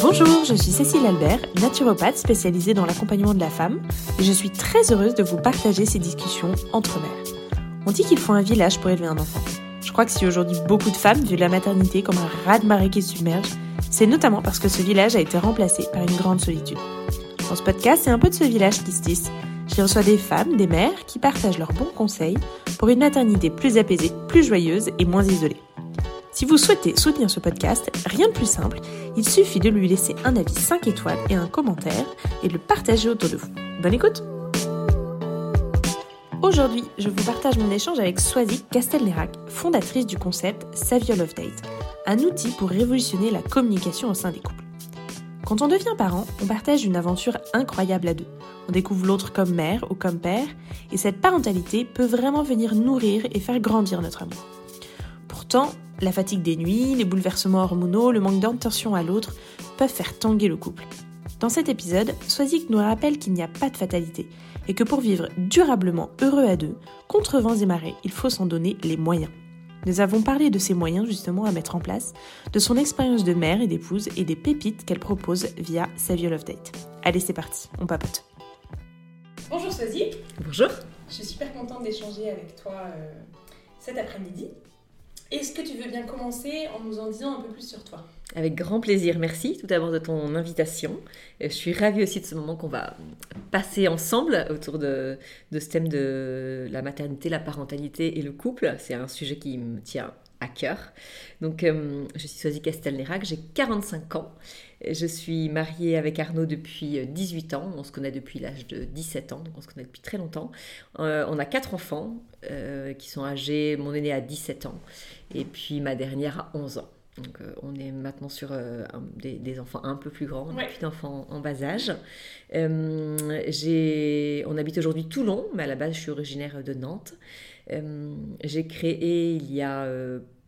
Bonjour, je suis Cécile Albert, naturopathe spécialisée dans l'accompagnement de la femme, et je suis très heureuse de vous partager ces discussions entre mères. On dit qu'il faut un village pour élever un enfant. Je crois que si aujourd'hui beaucoup de femmes vivent la maternité comme un raz-de-marée qui submerge, c'est notamment parce que ce village a été remplacé par une grande solitude. Dans ce podcast, c'est un peu de ce village qui se tisse. J'y reçois des femmes, des mères qui partagent leurs bons conseils pour une maternité plus apaisée, plus joyeuse et moins isolée. Si vous souhaitez soutenir ce podcast, rien de plus simple, il suffit de lui laisser un avis 5 étoiles et un commentaire et de le partager autour de vous. Bonne écoute Aujourd'hui, je vous partage mon échange avec Swazik Castelnerac, fondatrice du concept Savio Love Date, un outil pour révolutionner la communication au sein des couples. Quand on devient parent, on partage une aventure incroyable à deux. On découvre l'autre comme mère ou comme père, et cette parentalité peut vraiment venir nourrir et faire grandir notre amour. Pourtant, la fatigue des nuits, les bouleversements hormonaux, le manque d'intention à l'autre peuvent faire tanguer le couple. Dans cet épisode, Swazik nous rappelle qu'il n'y a pas de fatalité et que pour vivre durablement heureux à deux, contre vents et marées, il faut s'en donner les moyens. Nous avons parlé de ces moyens justement à mettre en place, de son expérience de mère et d'épouse et des pépites qu'elle propose via Savio Love Date. Allez, c'est parti, on papote. Bonjour Swazik. Bonjour. Je suis super contente d'échanger avec toi euh, cet après-midi. Est-ce que tu veux bien commencer en nous en disant un peu plus sur toi? Avec grand plaisir, merci tout d'abord de ton invitation. Je suis ravie aussi de ce moment qu'on va passer ensemble autour de, de, ce thème de la maternité, la parentalité et le couple. C'est un sujet qui me tient à cœur. Donc, euh, je suis Soisy Castelnerac, j'ai 45 ans. Je suis mariée avec Arnaud depuis 18 ans. On se connaît depuis l'âge de 17 ans, donc on se connaît depuis très longtemps. Euh, on a quatre enfants euh, qui sont âgés. Mon aîné a 17 ans et puis ma dernière a 11 ans. Donc euh, on est maintenant sur euh, des, enfants un peu plus grands, ouais. puis d'enfants en bas âge. Euh, on habite aujourd'hui Toulon, mais à la base je suis originaire de Nantes. J'ai créé il y a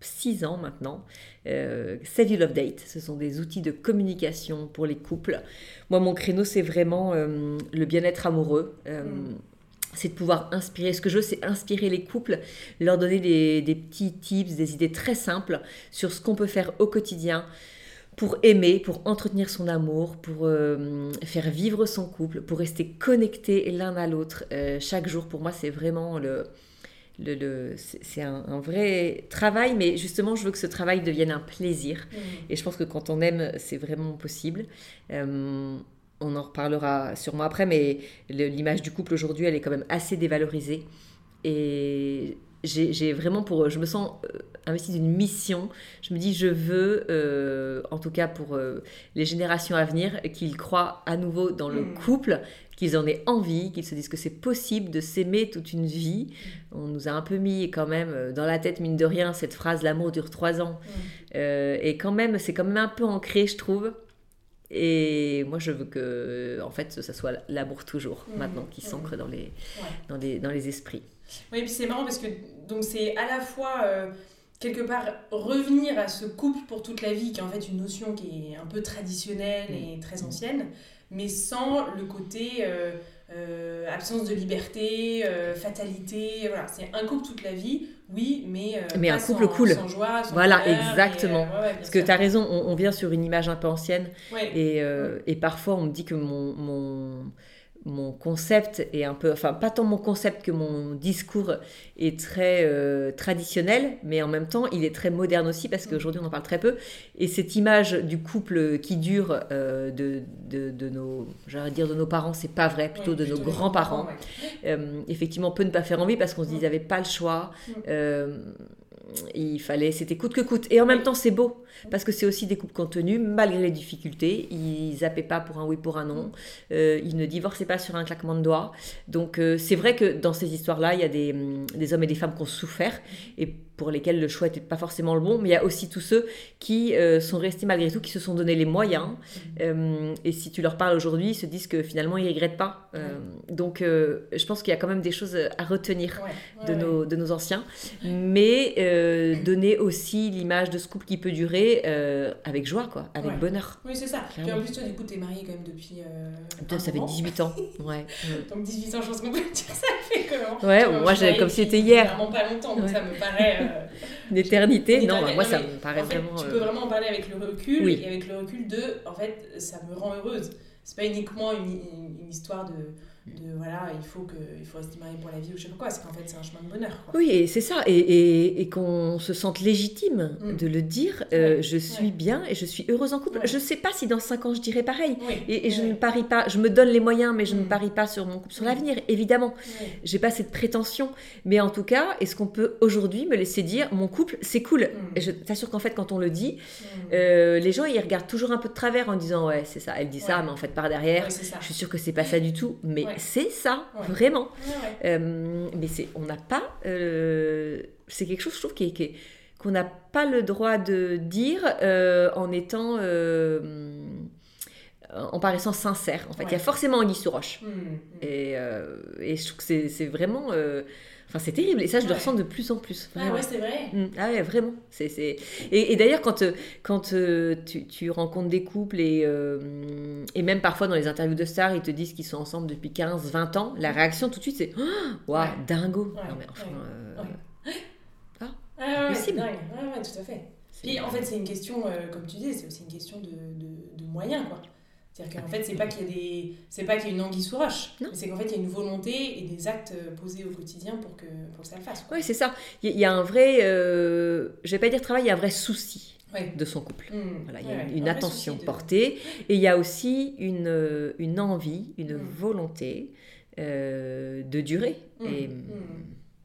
six ans maintenant You Love Date. Ce sont des outils de communication pour les couples. Moi mon créneau c'est vraiment le bien-être amoureux. Mm c'est de pouvoir inspirer. Ce que je veux, c'est inspirer les couples, leur donner des, petits tips, des idées très simples sur ce qu'on peut faire au quotidien pour aimer, pour entretenir son amour, pour euh, faire vivre son couple, pour rester connectés l'un à l'autre euh, chaque jour. Pour moi, c'est vraiment le... le, c'est un, vrai travail, mais justement, je veux que ce travail devienne un plaisir. Mmh. Et je pense que quand on aime, c'est vraiment possible. Euh, on en reparlera sûrement après, mais l'image du couple aujourd'hui, elle est quand même assez dévalorisée. Et j'ai vraiment pour. Je me sens euh, investie d'une mission. Je me dis, je veux, euh, en tout cas pour euh, les générations à venir, qu'ils croient à nouveau dans le mm. couple, qu'ils en aient envie, qu'ils se disent que c'est possible de s'aimer toute une vie. On nous a un peu mis quand même dans la tête, mine de rien, cette phrase l'amour dure trois ans. Mm. et quand même, c'est quand même un peu ancré, je trouve. Et moi, je veux que, en fait, ça soit l'amour toujours, mmh. maintenant, qui s'ancre dans, les, dans, les, dans les esprits. Oui, et puis c'est marrant parce que donc c'est à la fois euh, quelque part revenir à ce couple pour toute la vie, qui est en fait une notion qui est un peu traditionnelle et mmh. très ancienne, mais sans le côté euh, euh, absence de liberté, fatalité. Voilà, c'est un couple toute la vie oui, mais, euh, mais un couple cool. voilà, exactement. Euh, Parce que tu as raison, on, vient sur une image un peu ancienne. Et, euh, et, parfois, on me dit que mon, mon, mon, concept est un peu. Enfin, pas tant mon concept que mon discours est très traditionnel, mais en même temps, il est très moderne aussi parce mm. qu'aujourd'hui, on en parle très peu. Et cette image du couple qui dure de, de, de, nos. J'allais dire de nos parents, c'est pas vrai, plutôt de nos grands-parents. effectivement, peut ne pas faire envie parce qu'on se dit qu'ils n'avaient pas le choix. Mm. Euh, il fallait, c'était coûte que coûte. Et en même temps, c'est beau, parce que c'est aussi des couples contenus, malgré les difficultés. Ils zappaient pas pour un oui, pour un non. Euh, ils ne divorçaient pas sur un claquement de doigts. Donc, euh, c'est vrai que dans ces histoires-là, il y a des, des, hommes et des femmes qui ont souffert. Et pour lesquels le choix n'était pas forcément le bon, mais il y a aussi tous ceux qui euh, sont restés malgré tout, qui se sont donné les moyens. Euh, et si tu leur parles aujourd'hui, ils se disent que finalement, ils ne regrettent pas. Donc, je pense qu'il y a quand même des choses à retenir de, nos, de nos anciens. Mais donner aussi l'image de ce couple qui peut durer avec joie, quoi, avec bonheur. Oui, c'est ça. Et en plus, toi, du coup, tu es mariée quand même depuis. ça fait 18 ans. Ouais. donc, 18 ans, je pense qu'on peut dire ça fait comment Ouais, moi, comme si c'était hier. Vraiment pas longtemps, donc ça me paraît. Une éternité, non, moi, ça me paraît vraiment. Tu peux vraiment en parler avec le recul, et avec le recul de, en fait, ça me rend heureuse. C'est pas uniquement une histoire de de voilà, il faut, que, il faut rester marié pour la vie ou je sais pas quoi. C'est qu'en fait, c'est un chemin de bonheur. Oui, et c'est ça. Et, et, et qu'on se sente légitime mm. de le dire. Euh, je suis bien et je suis heureuse en couple. Je sais pas si dans 5 ans je dirais pareil. Et, je ne parie pas, je me donne les moyens, mais je ne mm. parie pas sur mon couple, sur l'avenir, évidemment. J'ai pas cette prétention. Mais en tout cas, est-ce qu'on peut aujourd'hui me laisser dire mon couple, c'est cool? Mm. Et je t'assure qu'en fait, quand on le dit, euh, les gens, ils regardent toujours un peu de travers en disant Ouais, c'est ça, elle dit ça, mais en fait, par derrière, je suis sûre que c'est pas ça du tout. Mais c'est ça, vraiment. Euh, mais c'est, on n'a pas, euh, c'est quelque chose, je trouve, qui, qu'on n'a pas le droit de dire euh, en étant, en paraissant sincère. En fait, il y a forcément Anguille sous roche. Mmh, mmh. Et, et, je trouve que c'est, c'est vraiment Enfin, c'est terrible. Et ça, je le ressens de plus en plus. Ah ouais, c'est vrai. Mm. Ah ouais, vraiment. C'est, c'est... Et, et d'ailleurs, quand, euh, quand euh, tu, tu, rencontres des couples et, euh, et même parfois dans les interviews de stars, ils te disent qu'ils sont ensemble depuis 15, 20 ans, la réaction tout de suite, c'est Waouh, wow, dingo. Non, mais enfin. Ah, ah dingue. Ouais, ouais, tout à fait. Puis en fait, c'est une question, comme tu dis, c'est aussi une question de, de, de moyens, quoi. C'est-à-dire qu'en fait, c'est pas qu'il y a des, c'est pas qu'il y a une anguille sous roche, c'est qu'en fait, il y a une volonté et des actes posés au quotidien pour que, pour que ça le fasse. Oui, c'est ça. Il y, a un vrai, euh, je vais pas dire travail, il y a un vrai souci de son couple. Mmh. Voilà, il y a une, attention portée et il y a aussi une, euh, une envie, une mmh. volonté euh, de durer. Mmh. Et,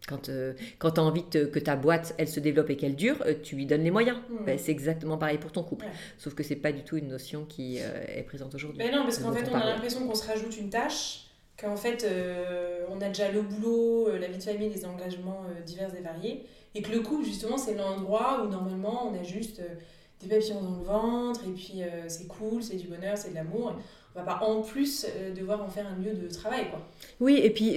quand, euh, quand tu as envie que ta boîte, elle se développe et qu'elle dure, euh, tu lui donnes les moyens. Mm. Ben, c'est exactement pareil pour ton couple. Sauf que c'est pas du tout une notion qui euh, est présente aujourd'hui. Ben non, parce qu'en fait, on a l'impression qu'on se rajoute une tâche, qu'en fait, on a déjà le boulot, la vie de famille, les engagements divers et variés, et que le couple, justement, c'est l'endroit où normalement, on a juste des papillons dans le ventre, et puis c'est cool, c'est du bonheur, c'est de l'amour on va pas en plus devoir en faire un lieu de travail quoi. Oui et puis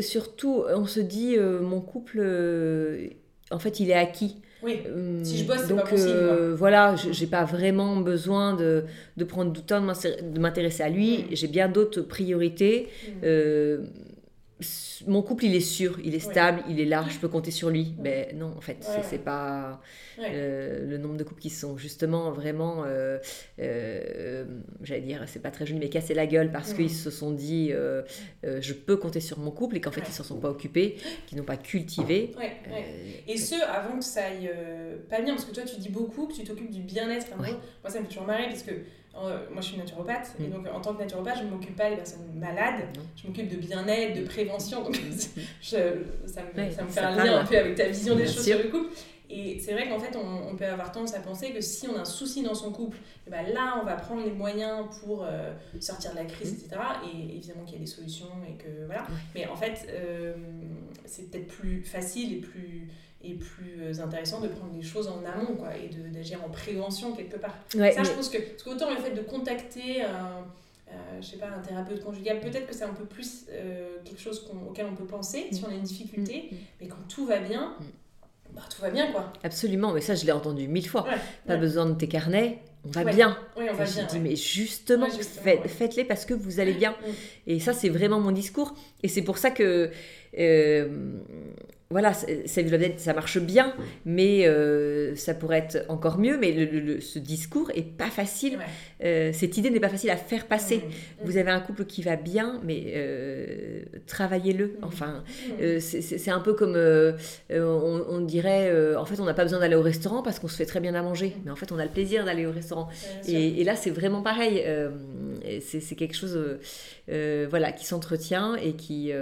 surtout, on se dit, euh, mon couple, euh, en fait, il est acquis. Oui, euh, si je bosse, c'est pas possible. voilà, j'ai pas vraiment besoin de, de prendre du temps de m'intéresser à lui. Mm. J'ai bien d'autres priorités. Mm mon couple, il est sûr, il est stable, il est là, je peux compter sur lui. Mais non, en fait, c'est pas euh, le nombre de couples qui sont justement vraiment, euh, euh, j'allais dire, c'est pas très joli, mais cassé la gueule parce qu'ils se sont dit, je peux compter sur mon couple et qu'en fait, ils s'en sont pas occupés, qu'ils n'ont pas cultivé. et ce, avant que ça aille pas bien, parce que toi, tu dis beaucoup que tu t'occupes du bien-être. Moi, ça me fait toujours marrer parce que euh, moi, je suis naturopathe, et mm. donc en tant que naturopathe, je ne m'occupe pas des personnes malades, je m'occupe de bien-être, de prévention. Donc, ça me, ça me fait un lien un peu avec ta vision des choses sur le couple. Et c'est vrai qu'en fait, on, peut avoir tendance à penser que si on a un souci dans son couple, et eh ben là, on va prendre les moyens pour euh, sortir de la crise, etc. Et évidemment qu'il y a des solutions et que voilà. Mais en fait, euh, c'est peut-être plus facile et plus et plus euh, intéressant de prendre les choses en amont quoi, et d'agir en prévention quelque part. ça, je pense que, parce qu'autant le fait de contacter un, euh, je sais pas, un thérapeute conjugal, peut-être que c'est un peu plus euh, quelque chose auquel on peut penser si mm. on a une difficulté, mm. Mm. mais quand tout va bien, bah, tout va bien quoi. Absolument, mais ça je l'ai entendu mille fois. Pas besoin de tes carnets, on va bien. Oui, on va je bien. Dis, mais justement, faites-les parce que vous allez bien. Et ça, c'est vraiment mon discours. Et c'est pour ça que voilà, ça marche bien, mais euh, ça pourrait être encore mieux. Mais le, ce discours est pas facile. Euh, cette idée n'est pas facile à faire passer. Mmh. Vous avez un couple qui va bien, mais euh, travaillez-le. Mmh. Enfin, c'est un peu comme on, dirait, en fait, on n'a pas besoin d'aller au restaurant parce qu'on se fait très bien à manger. Mais en fait, on a le plaisir d'aller au restaurant. Et, et, là, c'est vraiment pareil. c'est quelque chose, voilà, qui s'entretient et qui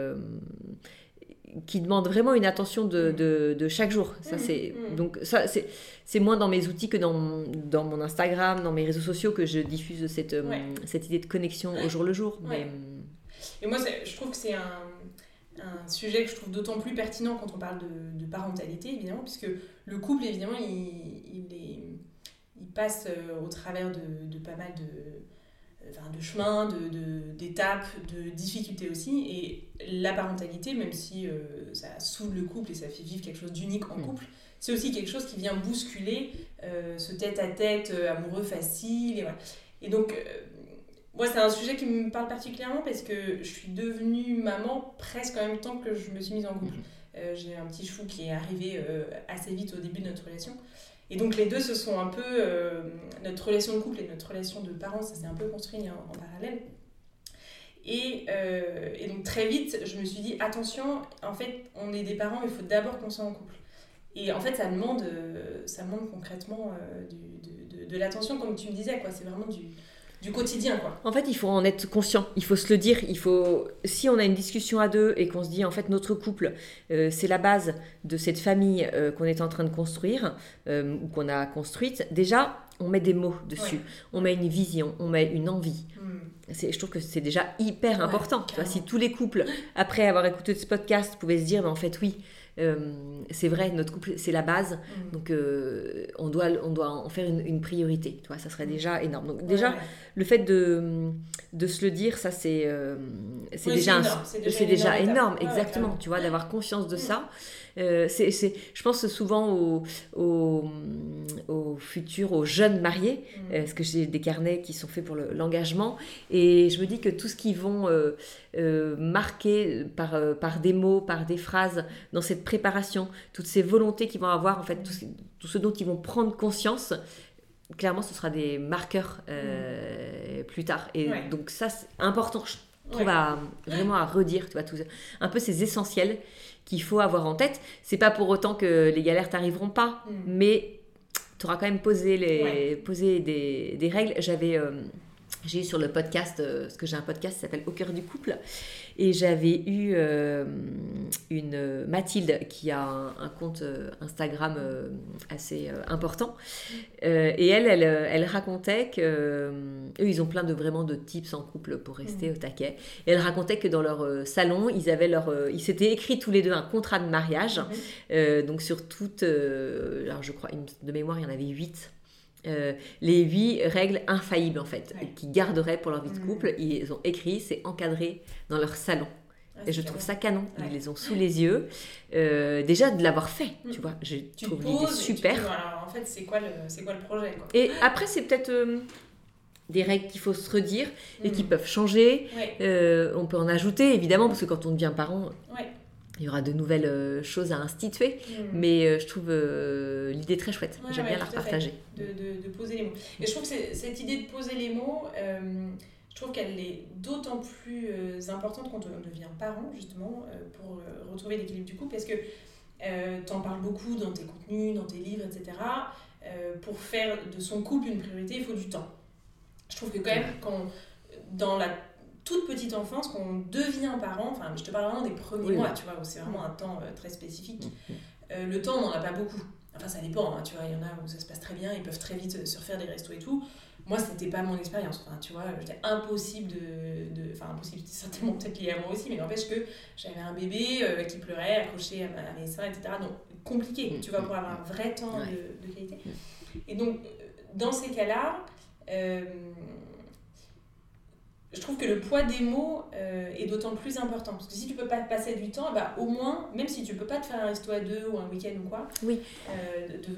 qui demande vraiment une attention de, mm. de, chaque jour. Ça, mm. c'est, mm. Donc ça, c'est, c'est moins dans mes outils que dans, dans mon Instagram, dans mes réseaux sociaux que je diffuse cette, euh, cette idée de connexion au jour le jour. Mais... Et moi, je trouve que c'est un, un sujet que je trouve d'autant plus pertinent quand on parle de, parentalité, évidemment, puisque le couple, évidemment, il, il, il passe euh, au travers de, de pas mal de, enfin, de chemins, d'étapes, de, de, difficultés aussi. Et la parentalité, même si euh, ça soude le couple et ça fait vivre quelque chose d'unique en mm. couple, c'est aussi quelque chose qui vient bousculer euh, ce tête-à-tête amoureux facile. Et, voilà. et donc, moi, c'est un sujet qui me parle particulièrement parce que je suis devenue maman presque en même temps que je me suis mise en couple. Euh, j'ai un petit chou qui est arrivé euh, assez vite au début de notre relation. Et donc les deux se sont un peu... Euh, notre relation de couple et notre relation de parents, ça s'est un peu construit en, parallèle. Et, et, donc très vite, je me suis dit, attention, en fait, on est des parents, il faut d'abord qu'on soit en couple. Et en fait, ça demande, ça demande concrètement de, de, de l'attention, comme tu me disais, quoi. C'est vraiment du, du quotidien quoi. En fait, il faut en être conscient, il faut se le dire, il faut si on a une discussion à deux et qu'on se dit en fait notre couple euh, c'est la base de cette famille euh, qu'on est en train de construire euh, ou qu'on a construite, déjà on met des mots dessus, on met une vision, on met une envie. Je trouve que c'est déjà hyper important. si tous les couples, après avoir écouté ce podcast, pouvaient se dire, en fait, oui, euh, c'est vrai, notre couple, c'est la base. Mm. Donc, euh, on, doit, on doit en faire une, priorité. Tu vois, ça serait mm. déjà énorme. Donc, déjà, le fait de, de se le dire, ça, c'est euh, c'est déjà, c'est déjà, énorme. exactement. tu vois, d'avoir conscience de mm. ça. Euh, c'est, je pense souvent aux, aux, futurs, aux jeunes mariés, mm. parce que j'ai des carnets qui sont faits pour l'engagement, et je me dis que tout ce qu'ils vont euh, euh, marquer par, par des mots, par des phrases dans cette préparation, toutes ces volontés qu'ils vont avoir, en fait, tout, ce dont ils vont prendre conscience, clairement, ce sera des marqueurs mm. plus tard. Et donc ça, c'est important, je trouve, à, vraiment à redire, tu vois, tout, un peu ces essentiels qu'il faut avoir en tête. C'est pas pour autant que les galères t'arriveront pas, mm. mais tu auras quand même posé, les, posé des, des règles. J'avais. Euh, j'ai eu sur le podcast, euh, parce que j'ai un podcast qui s'appelle Au cœur du couple, et j'avais eu euh, une Mathilde qui a un, compte euh, Instagram euh, assez important. et elle, elle, elle racontait que eux, ils ont plein de vraiment de tips en couple pour rester mmh. au taquet. Et elle racontait que dans leur salon, ils avaient leur, ils s'étaient écrits tous les deux un contrat de mariage. Mmh. donc sur toutes, alors je crois, de mémoire, il y en avait huit. Les huit règles infaillibles en fait, qui garderaient pour leur vie de mmh. couple. Ils ont écrit, c'est encadré dans leur salon. et je trouve ça canon. Ils les ont sous les yeux. Euh, déjà de l'avoir fait, mm. tu vois. Je trouve l'idée super. alors, en fait, c'est quoi, le, quoi le projet Et après, c'est peut-être euh, des règles qu'il faut se redire et qui mm. peuvent changer. Euh, on peut en ajouter, évidemment, parce que quand on devient parent, il y aura de nouvelles choses à instituer. Mm. Mais je trouve l'idée très chouette. J'aime bien la partager. De, de, de, poser les mots. Et je trouve que cette idée de poser les mots je trouve qu'elle est d'autant plus euh, importante quand on devient parent, justement, euh, pour euh, retrouver l'équilibre du couple, parce que tu en parles beaucoup dans tes contenus, dans tes livres, etc. pour faire de son couple une priorité, il faut du temps. Je trouve que quand même, quand, dans la toute petite enfance, quand on devient parent, enfin, je te parle vraiment des premiers mois, tu vois, où c'est vraiment un temps très spécifique, mm, mm. le temps, on n'en a pas beaucoup. Enfin, ça dépend, hein, tu vois, il y en a où ça se passe très bien, ils peuvent très vite se refaire des restos et tout. Moi, c'était pas mon expérience. Enfin, tu vois, j'étais impossible de. Enfin, impossible, c'est certainement peut-être lié à moi aussi, mais n'empêche que j'avais un bébé euh, qui pleurait, accroché à, mes seins, etc. Donc, compliqué, mm. tu vois, pour avoir un vrai temps de, de, qualité. Et donc, dans ces cas-là, euh, je trouve que le poids des mots euh, est d'autant plus important. Parce que si tu peux pas passer du temps, bah, au moins, même si tu peux pas te faire un resto à deux ou un week-end ou quoi, oui.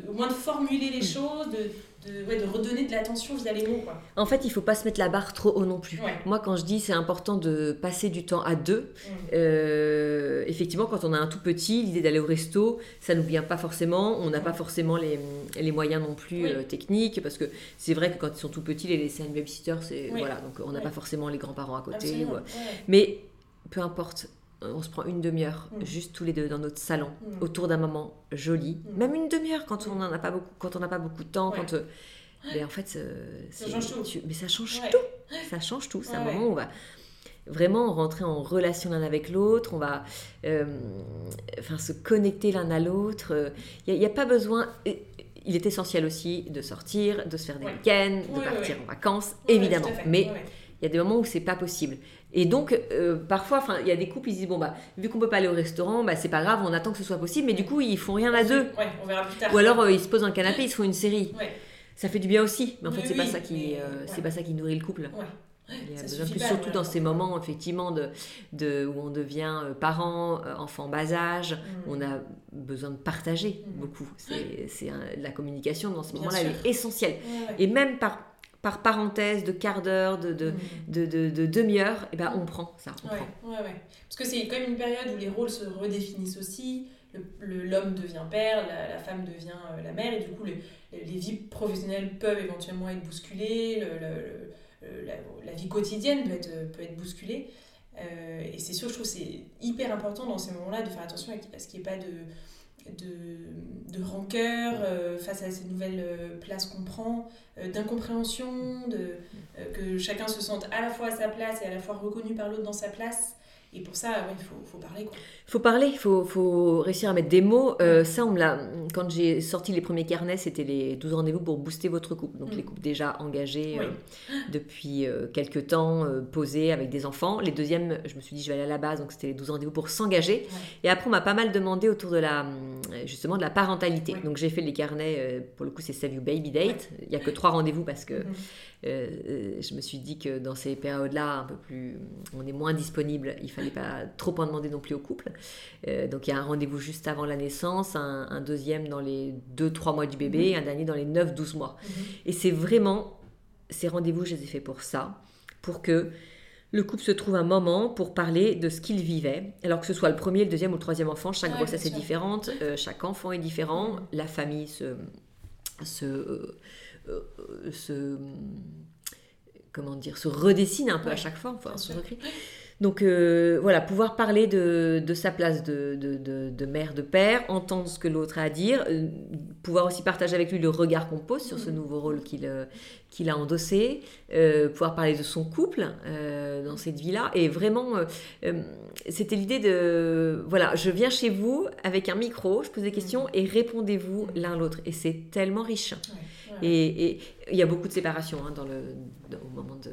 au moins de formuler les choses, de de, ouais, de redonner de l'attention via les mots. Quoi. En fait, il faut pas se mettre la barre trop haut non plus. Moi, quand je dis c'est important de passer du temps à deux, mm. euh, effectivement, quand on a un tout petit, l'idée d'aller au resto, ça nous vient pas forcément. On n'a pas forcément les, les, moyens non plus euh, techniques, parce que c'est vrai que quand ils sont tout petits, les laisser à une babysitter, c'est voilà, donc on n'a pas forcément les grands-parents à côté. Mais peu importe, on se prend une demi-heure, mm. juste tous les deux dans notre salon, mm. autour d'un moment joli. Mm. Même une demi-heure quand on n'a pas beaucoup, quand on n'a pas beaucoup de temps. Quand, euh, mais en fait, ça change tout. mais ça change tout. Ça change tout. C'est un moment où on va vraiment rentrer en relation l'un avec l'autre. On va, euh, enfin, se connecter l'un à l'autre. Il n'y a, pas besoin. Il est essentiel aussi de sortir, de se faire des week-ends, de partir en vacances, évidemment. Mais Il y a des moments où c'est pas possible. Et donc, euh, parfois, il y a des couples, ils disent bon, bah, vu qu'on peut pas aller au restaurant, bah, c'est pas grave, on attend que ce soit possible, mais du coup, ils font rien à deux. Ouais, on verra plus tard. Ou alors, euh, ils se posent un canapé, ils se font une série. Ouais. Ça fait du bien aussi, mais en fait, Oui, c'est pas ça qui, euh, ouais. pas ça qui nourrit le couple. Il y a besoin plus, pas, surtout dans ces moments, effectivement, de, de, où on devient euh, parent, euh, enfant bas âge, Mm. on a besoin de partager Mm. beaucoup. C'est, la communication dans ce moment-là, elle est essentielle. Et même par, par parenthèse de quart d'heure, de, de, Mm. de, de- de demi-heure, et ben, on prend ça. On Ouais, prend. ouais, ouais. Parce que c'est quand même une période où les rôles se redéfinissent aussi. Le- le- L'homme devient père, la, la femme devient euh, la mère, et du coup, le- le- les vies professionnelles peuvent éventuellement être bousculées, le- le- le- la, la vie quotidienne peut être, peut être bousculée. Euh, et c'est sûr, je trouve c'est hyper important dans ces moments-là de faire attention à ce qu'il n'y ait pas de, de, de rancœur euh, face à ces nouvelles euh, places qu'on prend, euh, d'incompréhension, de, que chacun se sente à la fois à sa place et à la fois reconnu par l'autre dans sa place. Et pour ça, ouais, il faut, faut parler. Quoi. faut parler, il faut, faut réussir à mettre des mots. Euh, ça, on me l'a. Quand j'ai sorti les premiers carnets, c'était les 12 rendez-vous pour booster votre couple. Donc, Mm. les couples déjà engagés Oui. euh, depuis euh, quelques temps, euh, posés avec des enfants. Les deuxièmes, je me suis dit, je vais aller à la base. Donc, c'était les 12 rendez-vous pour s'engager. Ouais. Et après, on m'a pas mal demandé autour de la, justement, de la parentalité. Donc, j'ai fait les carnets, pour le coup, c'est Save You Baby Date. Il y a que trois rendez-vous parce que euh, je me suis dit que dans ces périodes-là, un peu plus, on est moins disponible. Il fallait pas trop en demander non plus au couple. Euh, donc il y a un rendez-vous juste avant la naissance, un, un deuxième dans les 2-3 mois du bébé, et un dernier dans les 9-12 mois. Mhm. Et c'est vraiment ces rendez-vous, je les ai faits pour ça, pour que le couple se trouve un moment pour parler de ce qu'il vivait. Alors que ce soit le premier, le deuxième ou le troisième enfant, chaque Ouais, grossesse est différente, euh, chaque enfant est différent, la famille se, se, euh, se comment dire, se redessine un peu à chaque fois, enfin, se recrée. Donc euh, voilà, pouvoir parler de, de sa place de, de, de- de mère, de père, entendre ce que l'autre a à dire, euh, pouvoir aussi partager avec lui le regard qu'on pose sur ce Mhm. nouveau rôle qu'il euh, qu'il a endossé, pouvoir parler de son couple dans cette vie-là. Et vraiment, c'était l'idée de, voilà, je viens chez vous avec un micro, je pose des questions et répondez-vous l'un l'autre. Et c'est tellement riche. Ouais, ouais. Et et il y a beaucoup de séparation hein, dans le, dans- au moment de,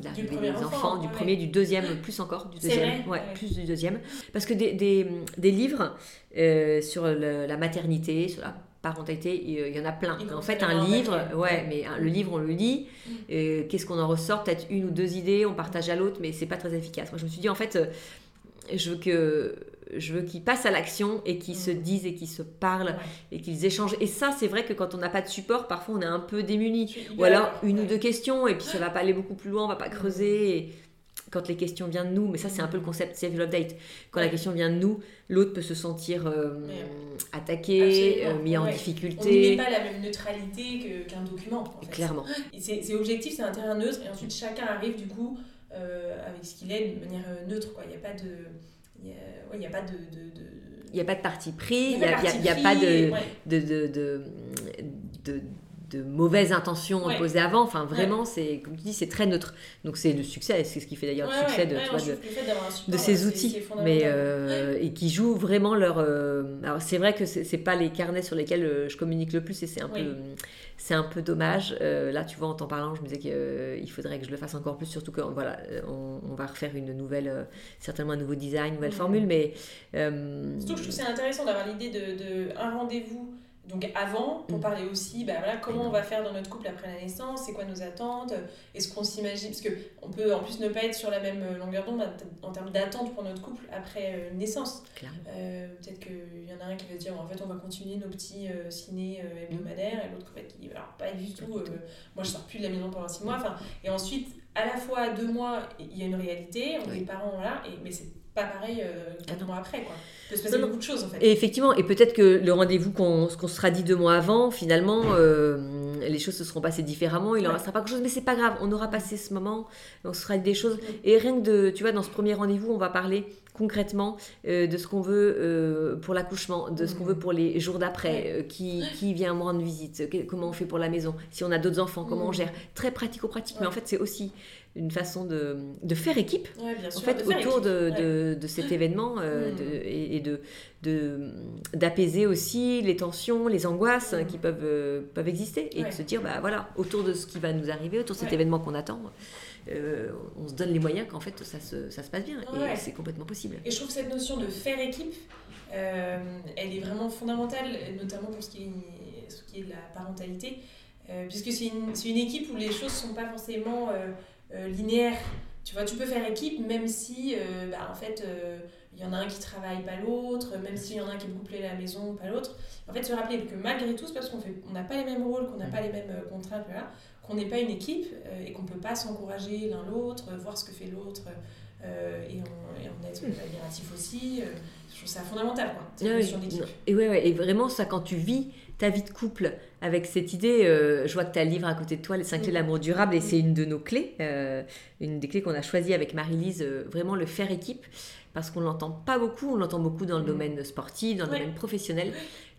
de l'arrivée des enfant, enfants, du ouais, premier, du deuxième, plus encore, du deuxième. vrai, ouais, ouais. plus du deuxième. Parce que des, des, des livres euh, sur le- la maternité, sur la parentalité, il y- en a plein. En fait, un livre, papier. ouais, mais un- le livre, on le lit. Mm. euh, Qu'est-ce qu'on en ressort? Peut-être une ou deux idées, on partage à l'autre, mais c'est pas très efficace. Moi, je me suis dit, en fait, euh, je veux que je veux qu'ils passent à l'action et qu'ils se Mm. disent et qu'ils se parlent Ouais. et qu'ils échangent. Et ça, c'est vrai que quand on n'a pas de support, parfois on est un peu démuni. Ou alors une ou deux questions et puis ça va pas aller beaucoup plus loin, on va pas Mm. creuser. Et quand les questions viennent de nous, mais ça c'est un peu le concept Save Love Date. Quand la question vient de nous, l'autre peut se sentir euh, attaqué, euh, mis en ouais. On difficulté. pas la même neutralité qu'un document. En fait. Clairement. C'est objectif, c'est un terrain neutre, et ensuite chacun arrive du coup euh, avec ce qu'il est de manière neutre. quoi. Il n'y a pas de. Il y a, ouais, a pas de. de, de- Il n'y a pas de parti pris, il n'y a, a- a pas de, ouais. de, de, de, de- mauvaises intentions Ouais. posées avant. Enfin, vraiment, c'est comme tu dis, c'est très neutre. Donc, c'est le succès. C'est ce qui fait d'ailleurs Ouais, le succès de, tu vois, ces c'est- outils, mais euh, et qui jouent vraiment leur. euh, alors c'est vrai que c'est pas les carnets sur lesquels euh, je communique le plus et c'est un Oui. peu, c'est un peu dommage. Euh, là, tu vois, en t'en parlant, je me disais qu'il faudrait que je le fasse encore plus, surtout que voilà, euh, on, on va refaire une nouvelle, euh, certainement un nouveau design, une nouvelle formule, mais euh, Surtout que je trouve que c'est intéressant d'avoir l'idée de, de un rendez-vous donc avant pour Mm. parler aussi bah voilà comment on va faire dans notre couple après la naissance c'est quoi nos attentes est-ce qu'on s'imagine parce que on peut en plus ne pas être sur la même longueur d'onde en termes d'attente pour notre couple après euh, une naissance. Euh, peut-être qu'il y en a un qui va dire en fait on va continuer nos petits euh, ciné euh, hebdomadaires et l'autre en fait, qui dit alors pas du tout euh, moi je sors plus de la maison pendant six mois enfin et ensuite à la fois à deux mois il y a une réalité on Oui. est parents voilà et, mais c'est pas pareil euh, quatre Ah mois après quoi il peut se passer Non, non. beaucoup de choses en fait Et effectivement, et peut-être que le rendez-vous qu'on ce qu'on se sera dit deux mois avant, finalement, euh, les choses se seront passées différemment, il n'en Ouais. restera pas quelque chose, mais c'est pas grave, on aura passé ce moment, on se sera dit des choses. Et rien que de, tu vois, dans ce premier rendez-vous, on va parler concrètement euh, de ce qu'on veut euh, pour l'accouchement, de ce qu'on veut pour les jours d'après, qui, qui vient me rendre visite, que- comment on fait pour la maison, si on a d'autres enfants, comment on gère. Très pratico-pratique, mais en fait, c'est aussi une façon de, de faire équipe Ouais, bien en fait, de autour de, Ouais. de, cet événement euh, Mm. et, de de- d'apaiser aussi les tensions, les angoisses Mm. qui peuvent, euh, peuvent exister et Ouais. de se dire, bah voilà, autour de ce qui va nous arriver, autour de cet événement qu'on attend, on se donne les moyens qu'en fait ça se, ça se passe bien. et c'est complètement possible. Et je trouve que cette notion de faire équipe, elle est vraiment fondamentale, notamment pour ce qui est, ce qui est de la parentalité. puisque c'est une, une, équipe où les choses ne sont pas forcément linéaires. Tu vois, tu peux faire équipe même si, bah, en fait, il y en a un qui travaille, pas l'autre, même s'il y en a un qui est beaucoup plus à la maison, pas l'autre. En fait, se rappeler que malgré tout, c'est parce qu'on on n'a pas les mêmes rôles, qu'on n'a pas les mêmes euh, contraintes, qu'on n'est pas une équipe euh, et qu'on ne peut pas s'encourager l'un l'autre, voir ce que fait l'autre euh, et, on, et on être admiratif aussi. je trouve ça fondamental, quoi, cette notion d'équipe. Et, ouais, ouais, et vraiment, ça, quand tu vis ta vie de couple avec cette idée, je vois que tu as le livre à côté de toi, Les 5 clés de mm. l'amour durable, et mm. c'est une de nos clés, une des clés qu'on a choisies avec Marie-Lise, vraiment le faire équipe parce qu'on l'entend pas beaucoup, on l'entend beaucoup dans le mm. domaine sportif, dans le domaine professionnel,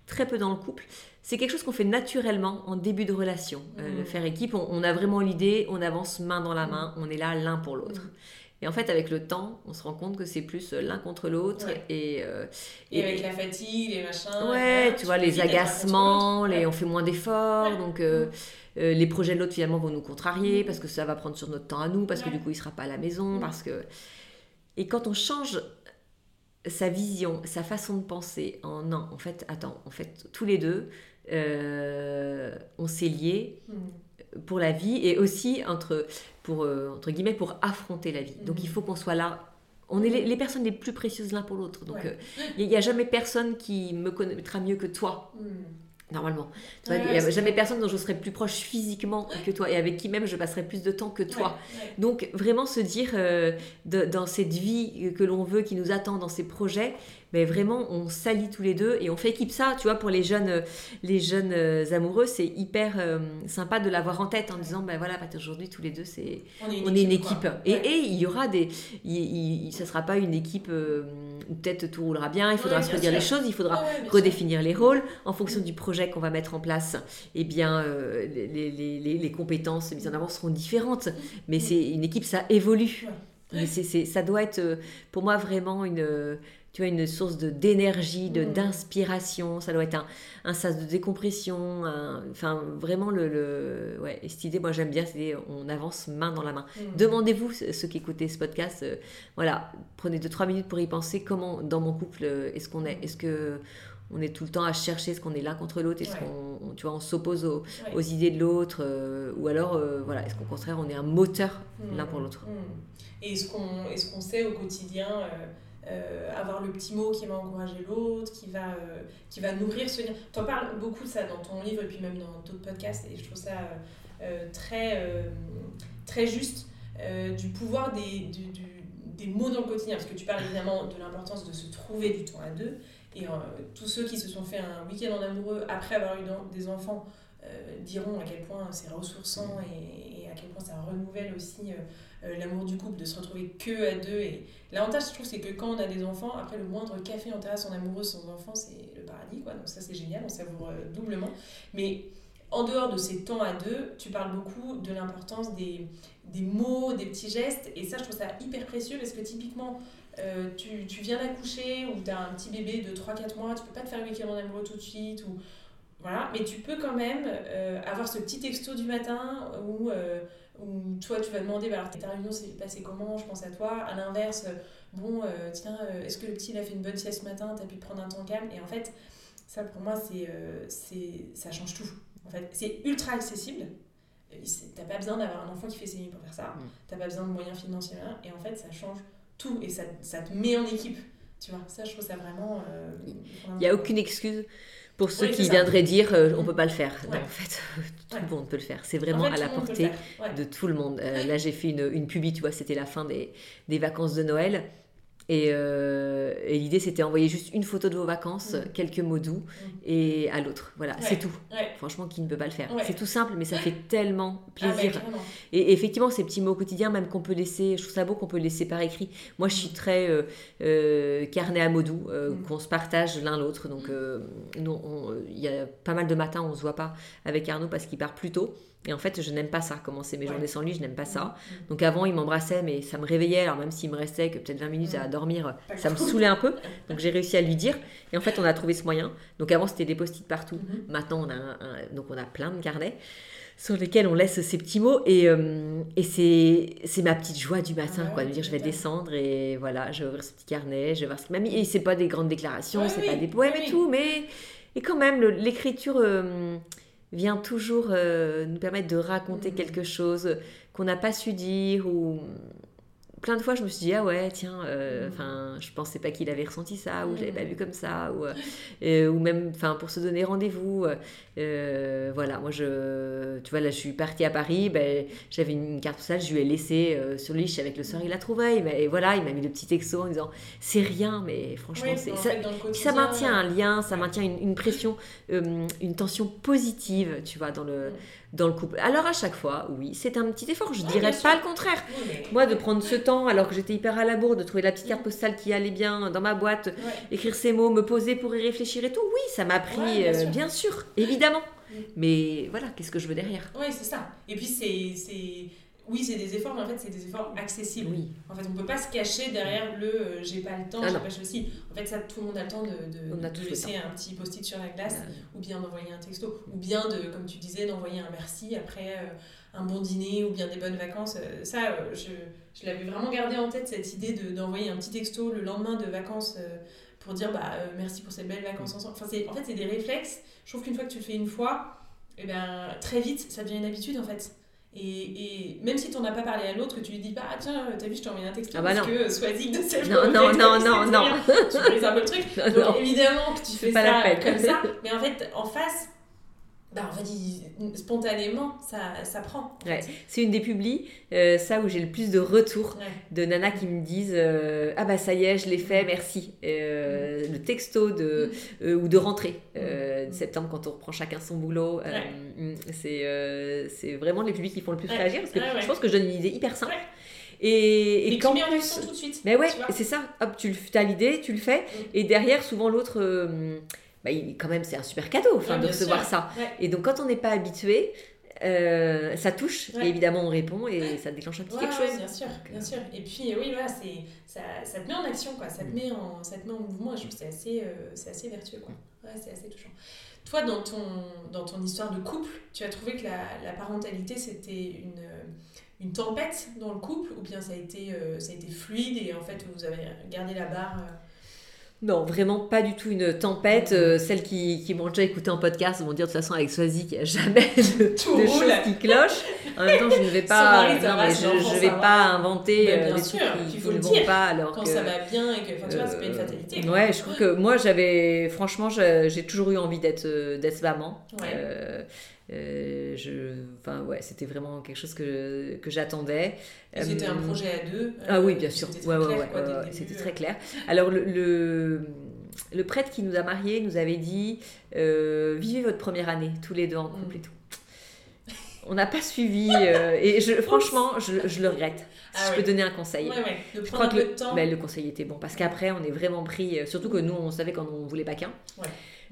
très peu dans le couple. C'est quelque chose qu'on fait naturellement en début de relation, euh, le mm. faire équipe. On, a vraiment l'idée, on avance main dans la main, on est là l'un pour l'autre. Mm. Et en fait, avec le temps, on se rend compte que c'est plus euh, l'un contre l'autre. Et, euh, et, avec la fatigue, les machins. Ouais, tu vois, les agacements, les, on fait moins d'efforts. Donc, les projets de l'autre, finalement, vont nous contrarier parce que ça va prendre sur notre temps à nous, parce que du coup, il sera pas à la maison, parce que. Et quand on change sa vision, sa façon de penser en non, en fait, attends, en fait, tous les deux, euh, on s'est liés. Pour la vie et aussi entre, pour, euh, entre guillemets, pour affronter la vie. Donc il hmm. faut qu'on soit là. On est les, personnes les plus précieuses l'un pour l'autre. Donc euh, il n'y a jamais personne qui me connaîtra mieux que toi. Hmm normalement. il n'y a jamais personne dont je serais plus proche physiquement que toi et avec qui même je passerai plus de temps que toi. Donc vraiment se dire euh, dans cette vie que l'on veut, qui nous attend, dans ces projets, mais vraiment on s'allie tous les deux et on fait équipe ça, tu vois, pour les jeunes, les jeunes euh, amoureux, c'est hyper euh, sympa de l'avoir en tête en disant, ben voilà, aujourd'hui tous les deux, c'est on est une équipe. Et, et, il y aura des, il, ça sera pas une équipe euh, peut-être tout roulera bien, il faudra se redire les choses, il faudra redéfinir les rôles. En fonction du projet qu'on va mettre en place. Eh bien, les, les, les, compétences mises en avant seront différentes, mais c'est une équipe, ça évolue. Mais c'est, ça doit être pour moi vraiment une tu vois, une source de, d'énergie, de, mm. d'inspiration. Ça doit être un, un sas de décompression. enfin, vraiment, le, le, ouais, cette idée, moi j'aime bien, c'est on avance main dans la main. Mm. Demandez-vous, ceux qui écoutez ce podcast, euh, voilà, prenez 2-3 minutes pour y penser. Comment, dans mon couple, euh, est-ce qu'on est Est-ce que on est tout le temps à chercher ce qu'on est l'un contre l'autre Est-ce qu'on tu vois, on s'oppose aux, aux idées de l'autre euh, Ou alors, voilà, est-ce qu'au contraire, on est un moteur mm. l'un pour l'autre? Et est-ce qu'on est qu'on sait au quotidien euh, avoir le petit mot qui va encourager l'autre, qui, va, euh, qui va nourrir ce lien. Tu en parles beaucoup de ça dans ton livre et puis même dans d'autres podcasts et je trouve ça euh, très, très juste du pouvoir des, des mots dans le quotidien parce que tu parles évidemment de l'importance de se trouver du temps à deux et tous ceux qui se sont fait un week-end en amoureux après avoir eu des enfants diront à quel point c'est ressourçant et, à quel point ça renouvelle aussi euh, l'amour du couple, de se retrouver que à deux. Et l'avantage, je trouve, c'est que quand on a des enfants, après le moindre café en terrasse en amoureux sans enfants, c'est le paradis, quoi. Donc ça, c'est génial, on savoure euh, doublement. Mais en dehors de ces temps à deux, tu parles beaucoup de l'importance des, des mots, des petits gestes. Et ça, je trouve ça hyper précieux parce que typiquement, euh, tu, tu, viens d'accoucher ou tu as un petit bébé de 3-4 mois, tu peux pas te faire le week-end en amoureux tout de suite. Ou, voilà. Mais tu peux quand même avoir ce petit texto du matin où où toi tu vas demander bah, alors ta réunion s'est passée comment, je pense à toi. À l'inverse, bon, euh, tiens, euh, est-ce que le petit il a fait une bonne sieste ce matin, t'as pu prendre un temps calme? Et en fait, ça pour moi, c'est, euh, c'est, ça change tout. En fait, c'est ultra accessible. T'as pas besoin d'avoir un enfant qui fait ses nuits pour faire ça. Mm. T'as pas besoin de moyens financiers. Et en fait, ça change tout et ça, ça te met en équipe. Tu vois, ça, je trouve ça vraiment. Il n'y a aucune excuse pour ceux qui viendraient dire euh, on peut pas le faire. en fait, tout le monde peut le faire. C'est vraiment à la portée de tout le monde. Euh, là, j'ai fait une, une pubie, tu vois, c'était la fin des, des vacances de Noël. Euh, et, l'idée, c'était envoyer juste une photo de vos vacances, mm. quelques mots doux, mm. et à l'autre. Voilà, c'est tout. Franchement, qui ne peut pas le faire C'est tout simple, mais ça fait tellement ah, plaisir. et, effectivement, ces petits mots quotidiens, même qu'on peut laisser, je trouve ça beau qu'on peut laisser par écrit. Moi, je suis mm. très euh, euh, carnet à mots doux, qu'on se partage l'un l'autre. Donc, il y a pas mal de matins, on ne se voit pas avec Arnaud parce qu'il part plus tôt. Et en fait, je n'aime pas ça. Commencer mes journées sans lui, je n'aime pas ça. Donc avant, il m'embrassait, mais ça me réveillait. Alors même s'il me restait que peut-être 20 minutes à dormir, ça me saoulait un peu. Donc j'ai réussi à lui dire. Et en fait, on a trouvé ce moyen. Donc avant, c'était des post-it partout. Mm-hmm. Maintenant, on a, donc on a plein de carnets. sur lesquels on laisse ces petits mots. Et, euh, et c'est ma petite joie du matin, Ah quoi, de dire je vais descendre et voilà, je vais ouvrir ce petit carnet, je vais voir ce qu'il m'a mis. Et c'est pas des grandes déclarations, Ouais, c'est oui, pas des poèmes oui, et tout, mais et quand même, l'écriture euh, vient toujours euh, nous permettre de raconter Mhm. quelque chose qu'on n'a pas su dire ou plein de fois je me suis dit ah ouais tiens euh, Mhm. enfin je pensais pas qu'il avait ressenti ça ou je l'avais pas vu comme ça ou euh, euh, ou même enfin pour se donner rendez-vous euh, euh, voilà moi je tu vois là je suis partie à Paris ben, j'avais une carte postale je lui ai laissé euh, sur le lit je savais que le soir il la m'a- et voilà il m'a mis le petit texto en disant c'est rien mais franchement Oui, c'est en ça, maintient un lien, ça maintient une, une pression, euh, une tension positive, tu vois, dans le, Mm. Dans le couple. Alors à chaque fois, oui, c'est un petit effort, je Ouais, dirais pas sûr. le contraire. Oui, mais- Moi, de prendre ce temps, alors que j'étais hyper à la bourre, de trouver la petite carte postale qui allait bien dans ma boîte, Ouais. écrire ces mots, me poser pour y réfléchir et tout, oui, ça m'a pris, Ouais, bien euh, sûr. bien sûr, évidemment. Mm. Mais voilà, qu'est-ce que je veux derrière? Ouais, c'est ça. Et puis, c'est. Oui, c'est des efforts, mais en fait, c'est des efforts accessibles. Oui, En fait, on peut pas se cacher derrière le euh, j'ai pas le temps, Ah j'ai pas ceci. En fait, ça, tout le monde a le temps de, de, On a de tous le laisser un petit post-it sur la glace, Euh, ou bien d'envoyer un texto, ou bien, de, comme tu disais, d'envoyer un merci après euh, un bon dîner, ou bien des bonnes vacances. Euh, Ça, euh, je, je l'avais vraiment gardé en tête, cette idée de- d'envoyer un petit texto le lendemain de vacances pour dire bah, merci pour ces belles vacances ensemble. Enfin, en fait, c'est des réflexes. Je trouve qu'une fois que tu le fais une fois, eh ben, très vite, ça devient une habitude en fait. Et, et même si tu n'en as pas parlé à l'autre, que tu lui dis pas, ah tiens, t'as vu, je t'ai envoyé un texto Ah bah parce non. que Swazik de Self Non, non, non, non, non. Tu brises un peu le truc. Non, Donc non. évidemment que tu fais ça comme ça, mais en fait, en face, bah, en fait, il- spontanément, ça, ça prend. Ouais. C'est une des publis, euh, ça où j'ai le plus de retours Ouais. de nanas qui me disent euh, ah bah ça y est je l'ai fait merci. Euh, le texto de euh, ou de rentrée de septembre quand on reprend chacun son boulot. Mm, c'est c'est vraiment les publics qui font le plus réagir parce que je pense que je donne une idée hyper simple. Et, et Mais en action tout de suite. mais ouais c'est ça. Hop tu as l'idée tu le fais. Mm. et derrière souvent l'autre bah, il- quand même c'est un super cadeau Ouais, de recevoir sûr. ça Ouais. et donc quand on n'est pas habitué euh, ça touche Ouais. et évidemment on répond et ça déclenche un petit Ouais, quelque chose bien sûr, Donc, euh, bien sûr. Et puis, euh, oui, voilà, c'est, ça, ça te met en action, quoi. Ça te, Mm. met en, ça te met en mouvement je trouve que c'est assez, euh, c'est assez vertueux, quoi. Ouais, c'est assez touchant. Toi, dans ton, dans ton histoire de couple, tu as trouvé que la, la parentalité, c'était une, euh, une tempête dans le couple ou bien ça a, été, euh, ça a été fluide et en fait, vous avez gardé la barre euh, Non, vraiment pas du tout une tempête. Euh, celles qui, qui m'ont déjà écouté en podcast vont dire de toute façon avec Swazik, il n'y a jamais de, Tout de choses qui clochent. En même temps, je ne vais pas, non, mais je, vais va. pas inventer euh, bien des sûr, trucs qui, ne vont pas alors quand que. ça va bien et que, enfin, tu vois, c'est pas une euh, fatalité. quoi. Ouais, je trouve que moi j'avais, franchement, j'ai toujours eu envie d'être, d'être maman. Ouais. Euh, euh, je, enfin ouais, c'était vraiment quelque chose que, que j'attendais. C'était un Euh, projet à deux. ah euh, oui, bien sûr. C'était Ouais, très ouais, clair, ouais, ouais, très clair. Alors, le, le, le prêtre qui nous a mariés nous avait dit euh, Vivez votre première année, tous les deux en couple Mm. et tout. On n'a pas suivi, et je, franchement, je, je le regrette. Si Ah je ouais. peux donner un conseil. De Je crois que le, temps. ben, le conseil était bon parce qu'après on est vraiment pris, surtout que nous on savait quand on voulait pas qu'un.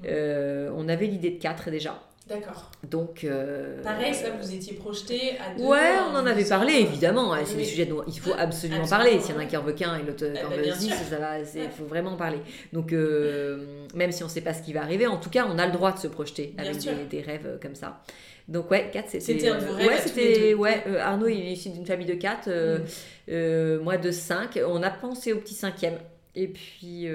Euh, on avait l'idée de quatre déjà. D'accord. Donc. euh, Pareil, ça, vous étiez projeté à deux. Ouais, on en avait parlé évidemment. hein, C'est oui. des sujets dont il faut absolument Absolument, parler. S'il y en a un qui en veut qu'un et l'autre qui en veut dix, ça va. Il Ouais. faut vraiment parler. Donc euh, même si on ne sait pas ce qui va arriver, en tout cas, on a le droit de se projeter Bien avec des, des rêves euh, comme ça. Donc ouais, 4 c'était. C'était un rêves Ouais, c'était. Ouais, euh, Arnaud il est issu d'une famille de 4, Mm. moi de 5. On a pensé au petit cinquième. Et puis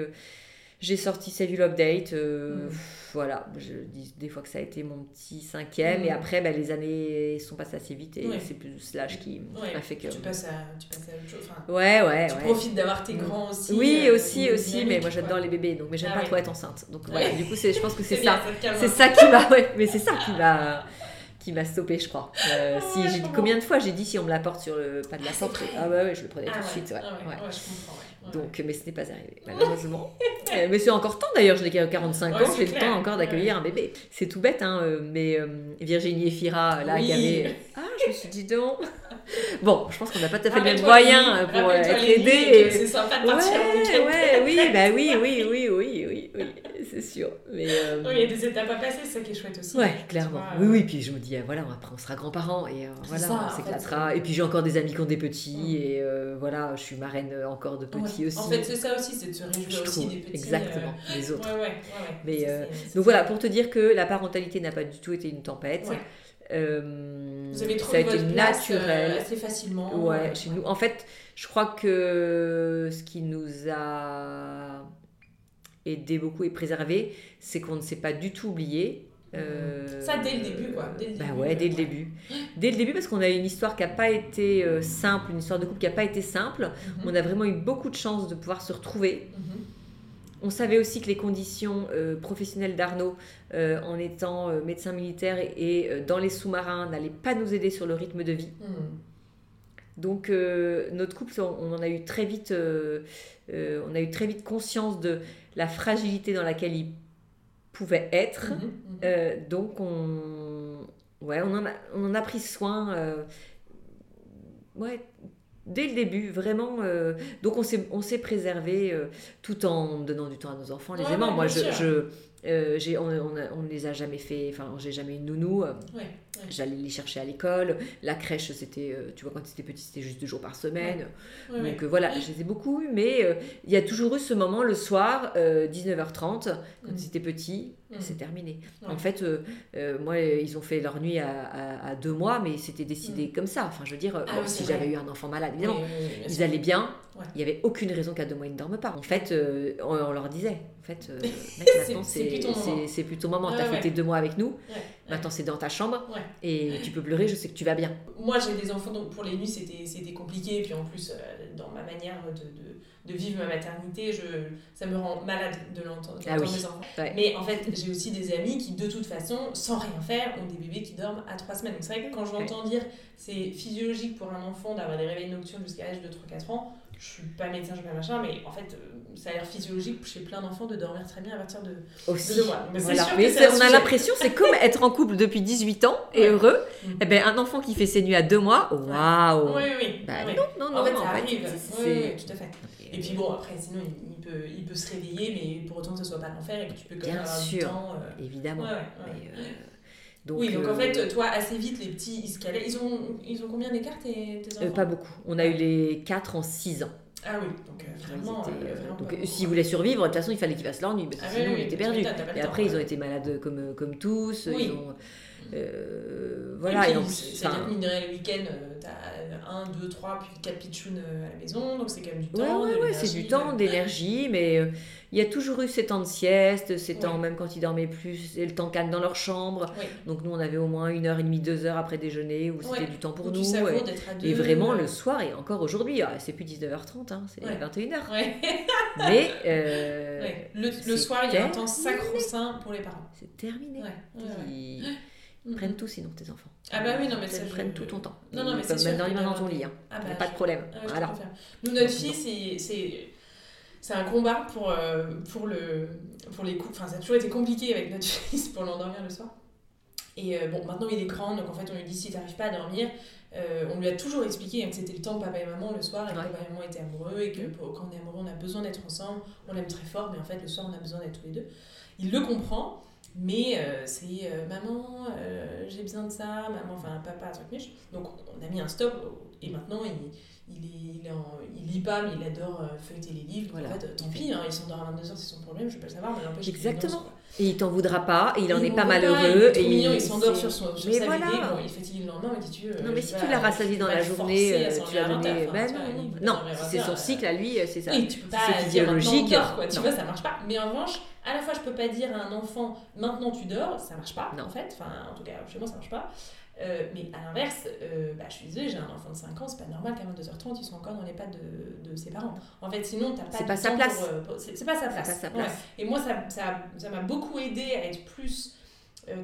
j'ai sorti Save You Love Date. euh, Mm. Voilà, je dis des fois que ça a été mon petit cinquième. Mm. Et après, bah, les années sont passées assez vite et Ouais. c'est plus l'âge qui Ouais, a fait que. tu passes à, tu passes à autre chose. Enfin, Ouais, ouais, tu ouais. profites d'avoir tes Mm. grands aussi. Oui, euh, aussi, aussi, mais moi j'adore les bébés, donc mais j'aime Ah pas trop être enceinte. Donc voilà, du coup, je pense que c'est ça. C'est ça qui m'a, ouais, mais c'est ça qui m'a, qui m'a stoppé, je crois. Euh, Ah si ouais, j'ai dit combien de fois j'ai dit si on me l'apporte sur le pas de la Ah, porte, ah ouais, ouais, je le prenais Ah tout de ouais, suite, ouais. ouais, je comprends. Donc, mais ce n'est pas arrivé, malheureusement. Euh, mais c'est encore temps d'ailleurs, je n'ai que 45 Ouais, ans, j'ai le temps encore d'accueillir un bébé. C'est tout bête, hein, euh, mais euh, Virginie et Fira, là, Oui. qui avaient. Ah, je me suis dit donc. Bon, je pense qu'on n'a pas tout à fait les euh, nuits, pour euh, être aidé. et C'est sympa de partir Ouais, ouais, oui, bah oui, oui, oui, oui, oui, oui, c'est sûr. Mais euh, Oui, il y a des étapes à passer, c'est ça qui est chouette aussi. ouais, clairement. vois, Oui, euh, oui, puis je me dis, euh, voilà, après on sera grands-parents et euh, C'est voilà, ça, on s'éclatera. Et puis j'ai encore des amis qui ont des petits Mm. et euh, voilà, je suis marraine euh, encore de petits ouais. aussi. En fait, c'est ça aussi, c'est de se réjouir aussi trouve, des petits. exactement, euh, les autres. Ouais, ouais. Mais, euh, Donc voilà, pour te dire que la parentalité n'a pas du tout été une tempête. Ouais. Vous avez trouvé ça a été naturel. assez facilement. Ouais, chez nous. En fait, je crois que ce qui nous a aidé beaucoup et préservé, c'est qu'on ne s'est pas du tout oublié. Euh, ça dès le début quoi. Dès le bah ouais, dès le début. Dès le début parce qu'on a une histoire qui n'a pas été euh, simple, une histoire de couple qui n'a pas été simple. Mhm. On a vraiment eu beaucoup de chance de pouvoir se retrouver. Mhm. On savait aussi que les conditions euh, professionnelles d'Arnaud, en étant médecin militaire et, dans les sous-marins, n'allaient pas nous aider sur le rythme de vie. Mhm. Donc notre couple, on, en a eu très vite, on a eu très vite conscience de la fragilité dans laquelle il pouvait être. Mhm, mhm. Euh, donc, on, ouais, on, en a, on en a pris soin. Euh, ouais, dès le début, vraiment. Euh, donc, on s'est, on s'est préservé tout en donnant du temps à nos enfants, les aimants. Moi, je, je, euh, on, on, les a jamais fait, enfin, j'ai jamais eu de nounou. Euh, j'allais les chercher à l'école. La crèche, c'était, euh, tu vois, quand c'était petit, c'était juste deux jours par semaine. Donc voilà, je les ai beaucoup eu, mais il y a toujours eu ce moment le soir, 19h30, quand mm. c'était petit, mm. c'est terminé. En fait, moi, ils ont fait leur nuit à, deux mois, mais c'était décidé mm. comme ça. Enfin, je veux dire, ah si j'avais eu un enfant malade, évidemment, ils allaient bien. Il n'y avait aucune raison qu'à deux mois, ils ne dorment pas. En fait, on, leur disait, en fait, maintenant, c'est plutôt le moment. tu as fait tes deux mois avec nous. Maintenant, c'est dans ta chambre. Et tu peux pleurer, je sais que tu vas bien. Moi, j'ai des enfants, donc pour les nuits, c'était compliqué. Et puis en plus, euh, dans ma manière de, de, vivre ma maternité, je, ça me rend malade de l'entendre ah. Mais en fait, j'ai aussi des amis qui, de toute façon, sans rien faire, ont des bébés qui dorment à trois semaines. Donc c'est vrai que quand je l'entends dire c'est physiologique pour un enfant d'avoir des réveils nocturnes jusqu'à l'âge de 3-4 ans, je suis pas médecin, je suis pas machin, mais en fait, euh, ça a l'air physiologique chez plein d'enfants de dormir très bien à partir de, Aussi. deux mois. Mais, on a l'impression, c'est comme être en couple depuis 18 ans et heureux. Mm. Et eh ben, un enfant qui fait ses nuits à deux mois, waouh Oui, oui. Bah, Non, non, non, en fait, ça arrive. Oui, tout à fait. Et puis bon, après, sinon, il, peut, il peut se réveiller, mais pour autant que ce soit pas l'enfer et que tu peux quand même avoir sûr, du temps. Euh... Évidemment. Mais, euh... Donc, oui, donc en fait, euh, toi, assez vite, les petits, ils se calaient. Ils ont, ils ont combien d'écart, tes, tes euh, enfants? Pas beaucoup. On a eu les 4 en 6 ans. Ah oui, donc euh, vraiment. Donc s'ils voulaient survivre, de toute façon, il fallait qu'ils fassent leur nuit, parce que ah sinon, oui, on était perdus. Et après, ils ont été malades comme, comme tous. Ils ont, euh, voilà. Et, puis, C'est-à-dire que le week-end, t'as 1, 2, 3, puis 4 pitchouns à la maison, donc c'est quand même du temps. Ouais, ouais, c'est du temps, d'énergie, mais il y a toujours eu ces temps de sieste, ces temps, même quand ils dormaient plus, et le temps calme dans leur chambre. Donc nous, on avait au moins une heure et demie, deux heures après déjeuner où c'était du temps pour nous. Et, vraiment, le soir, et encore aujourd'hui, ah, c'est plus 19h30, hein, c'est 21h. Mais euh, le, soir, il y a un temps sacro-saint pour les parents. C'est terminé. Ils mm-hmm. prennent tout sinon tes enfants. Ah bah oui, non mais ça. Ils prennent tout ton temps. Non, non, mais c'est sûr. Ils dans ton lit. Hein. Ah bah, pas de problème. Ah voilà. Nous, notre fille, c'est c'est un combat pour, euh, pour, le, pour les coups. Enfin, ça a toujours été compliqué avec notre fils pour l'endormir le soir. Et euh, bon, maintenant il est grand, donc en fait on lui dit si t'arrives pas à dormir, euh, on lui a toujours expliqué que c'était le temps de papa et maman le soir et que papa et maman étaient amoureux et que quand on est amoureux on a besoin d'être ensemble, on l'aime très fort, mais en fait le soir on a besoin d'être tous les deux. Il le comprend, mais c'est maman, j'ai besoin de ça, maman, enfin papa, truc niche. Donc on a mis un stop et maintenant il il, est, il, est il lit pas, mais il adore euh, feuilleter les livres. En fait, tant pis, hein, il s'endort à 22h, c'est son problème, je peux le savoir, mais n'empêche Exactement. Et il t'en voudra pas, et il en est pas malheureux. il est mignon, il s'endort sur, son, sur sa voilà. bon, il est fatigué le lendemain, mais tu Non, mais si tu l'as rassasié dans la journée, euh, tu l'as donné. Ben non, c'est son cycle à lui, c'est ça. C'est physiologique. Tu vois, ça marche pas. Mais en revanche, à la fois, je peux pas dire à un enfant, maintenant tu dors, ça marche pas, en fait. Enfin, en tout cas, chez moi, ça marche pas. Euh, mais à l'inverse, euh, bah, je suis désolée, j'ai un enfant de 5 ans, c'est pas normal qu'à 22h30, ils soient encore dans les pattes de, de ses parents. En fait, sinon, t'as pas C'est pas, sa place. Euh, c'est pas sa place. Pas sa Et moi, ça m'a ça, ça beaucoup aidé à être plus,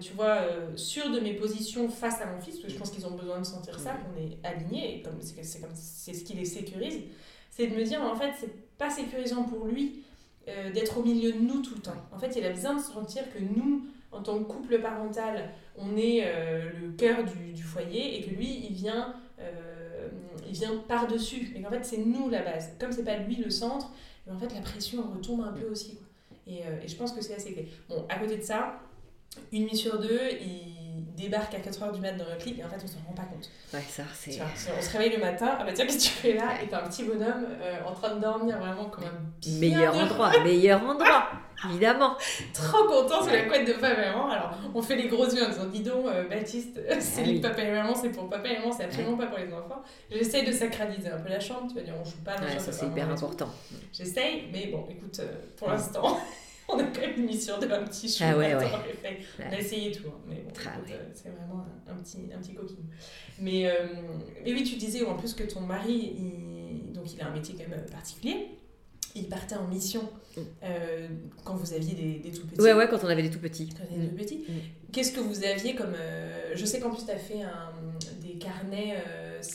tu vois, sûre de mes positions face à mon fils, parce que je pense qu'ils ont besoin de sentir ça, qu'on est alignés, et comme c'est comme c'est ce qui les sécurise. C'est de me dire, en fait, c'est pas sécurisant pour lui d'être au milieu de nous tout le temps. En fait, il a besoin de sentir que nous, en tant que couple parental, on est euh, le cœur du, du, foyer et que lui, il vient, euh, il vient par-dessus. Et qu'en fait, c'est nous la base. Comme c'est pas lui le centre, en fait, la pression retombe un peu aussi. Et, euh, et, je pense que c'est assez clé. Bon, à côté de ça, une nuit sur deux, il débarque à 4h du mat dans notre lit et en fait on s'en rend pas compte. Ouais, ça c'est. On se réveille le matin, ah bah tiens, qu'est-ce que tu fais là Et t'as un petit bonhomme euh, en train de dormir vraiment comme un bien Meilleur de- endroit, meilleur endroit, évidemment. Trop content sur la couette de papa et maman. Alors on fait les gros yeux en disant dis donc, euh, Baptiste, c'est oui. lui papa et maman, c'est pour papa et maman, c'est absolument pas pour les enfants. J'essaye de sacraliser un peu la chambre, tu vas dire, on joue pas dans Ouais, ça c'est hyper important. J'essaye, mais bon, écoute, euh, pour l'instant, on a quand même une mission de un petit chou. Ah ouais, on a fait- On a Ouais. essayé tout, hein, mais bon, euh, c'est vraiment un, un petit, un petit coquille. Mais, euh, mais oui, tu disais en plus que ton mari, il, donc il a un métier quand même particulier. Il partait en mission Mm. euh, quand vous aviez des, des tout petits. Ouais, ouais, quand on avait des tout petits. Quand des tout petits. Mm. Qu'est-ce que vous aviez comme. euh, je sais qu'en plus, tu as fait un, des carnets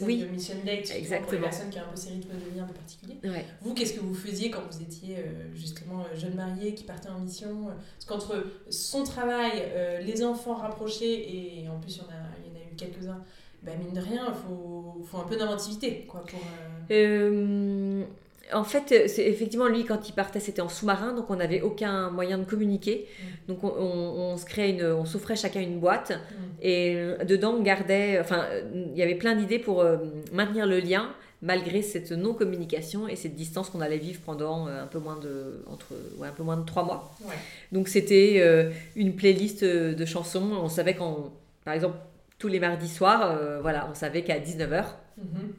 Oui. Your Mission Date vois, pour les Exactement. personnes qui ont un peu ces rythmes de vie un peu particuliers. Ouais. Vous, qu'est-ce que vous faisiez quand vous étiez euh, justement euh, jeune marié qui partait en mission euh, Parce qu'entre son travail, les enfants rapprochés et en plus il y en a, y en a eu quelques-uns, bah, mine de rien, il faut, faut un peu d'inventivité quoi, pour. Euh, en fait, c'est effectivement lui quand il partait, c'était en sous-marin, donc on n'avait aucun moyen de communiquer. Donc on, on- on se créait une, on s'offrait chacun une boîte hmm. et euh, dedans on gardait, enfin euh, il y avait plein d'idées pour euh, maintenir le lien malgré cette non communication et cette distance qu'on allait vivre pendant euh, un peu moins de entre ouais, un peu moins de trois mois. Ouais. Donc c'était euh, une playlist euh, de chansons. On savait quand, par exemple, tous les mardis soirs, euh, voilà, on savait qu'à 19h, Mhm.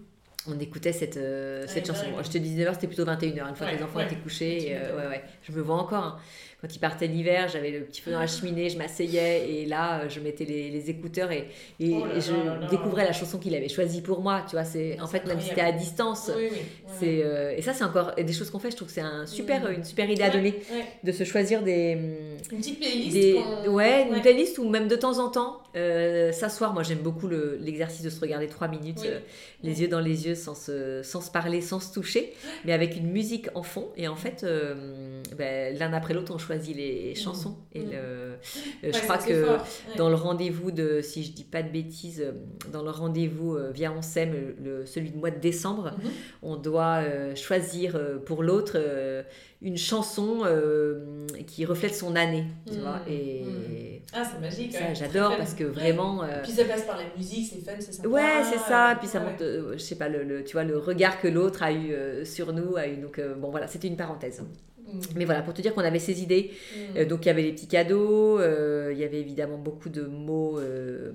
On écoutait cette, euh, cette Ouais, chanson. ouais, ouais. Je te dis 19h, c'était plutôt 21h, une fois que les enfants étaient couchés. Et, euh, m'étonnes. ouais, ouais. Je me vois encore. hein. Quand il partait l'hiver, j'avais le petit feu dans la cheminée, je m'asseyais et là, euh, je mettais les, les écouteurs et, et, Oh là et je là là là. découvrais la chanson qu'il avait choisie pour moi. Tu vois, c'est en fait même si c'était à distance. Oui, oui. ouais, C'est euh, et ça c'est encore des choses qu'on fait. Je trouve que c'est un super une super idée à donner de se choisir des Une petite playlist. des, ouais, une playlist ou même de temps en temps euh, s'asseoir. Moi, j'aime beaucoup le- l'exercice de se regarder trois minutes, euh, les yeux dans les yeux, sans se, sans se parler, sans se toucher, mais avec une musique en fond. Et en fait, euh, ben, l'un après l'autre, on choisit les chansons. Et le, euh, Ouais, je crois que fort. Ouais. dans le rendez-vous de, si je dis pas de bêtises, euh, dans le rendez-vous euh, via On s'aime, le, celui du mois de décembre, Mhm. on doit euh, choisir pour l'autre euh, une chanson euh, qui reflète son année, tu vois. Et. Ah, c'est magique. ça, ouais. j'adore parce que vraiment. euh, Puis ça passe par la musique, c'est fun, c'est sympa. Ouais, c'est ça. Puis ça Ouais. montre, euh, je sais pas, le, le- tu vois, le regard que l'autre a eu euh, sur nous. A eu, donc, bon, voilà, c'était une parenthèse. Mm. Mais voilà, pour te dire qu'on avait ces idées. Mm. Euh, donc, il y avait les petits cadeaux, euh, il y avait évidemment beaucoup de mots euh,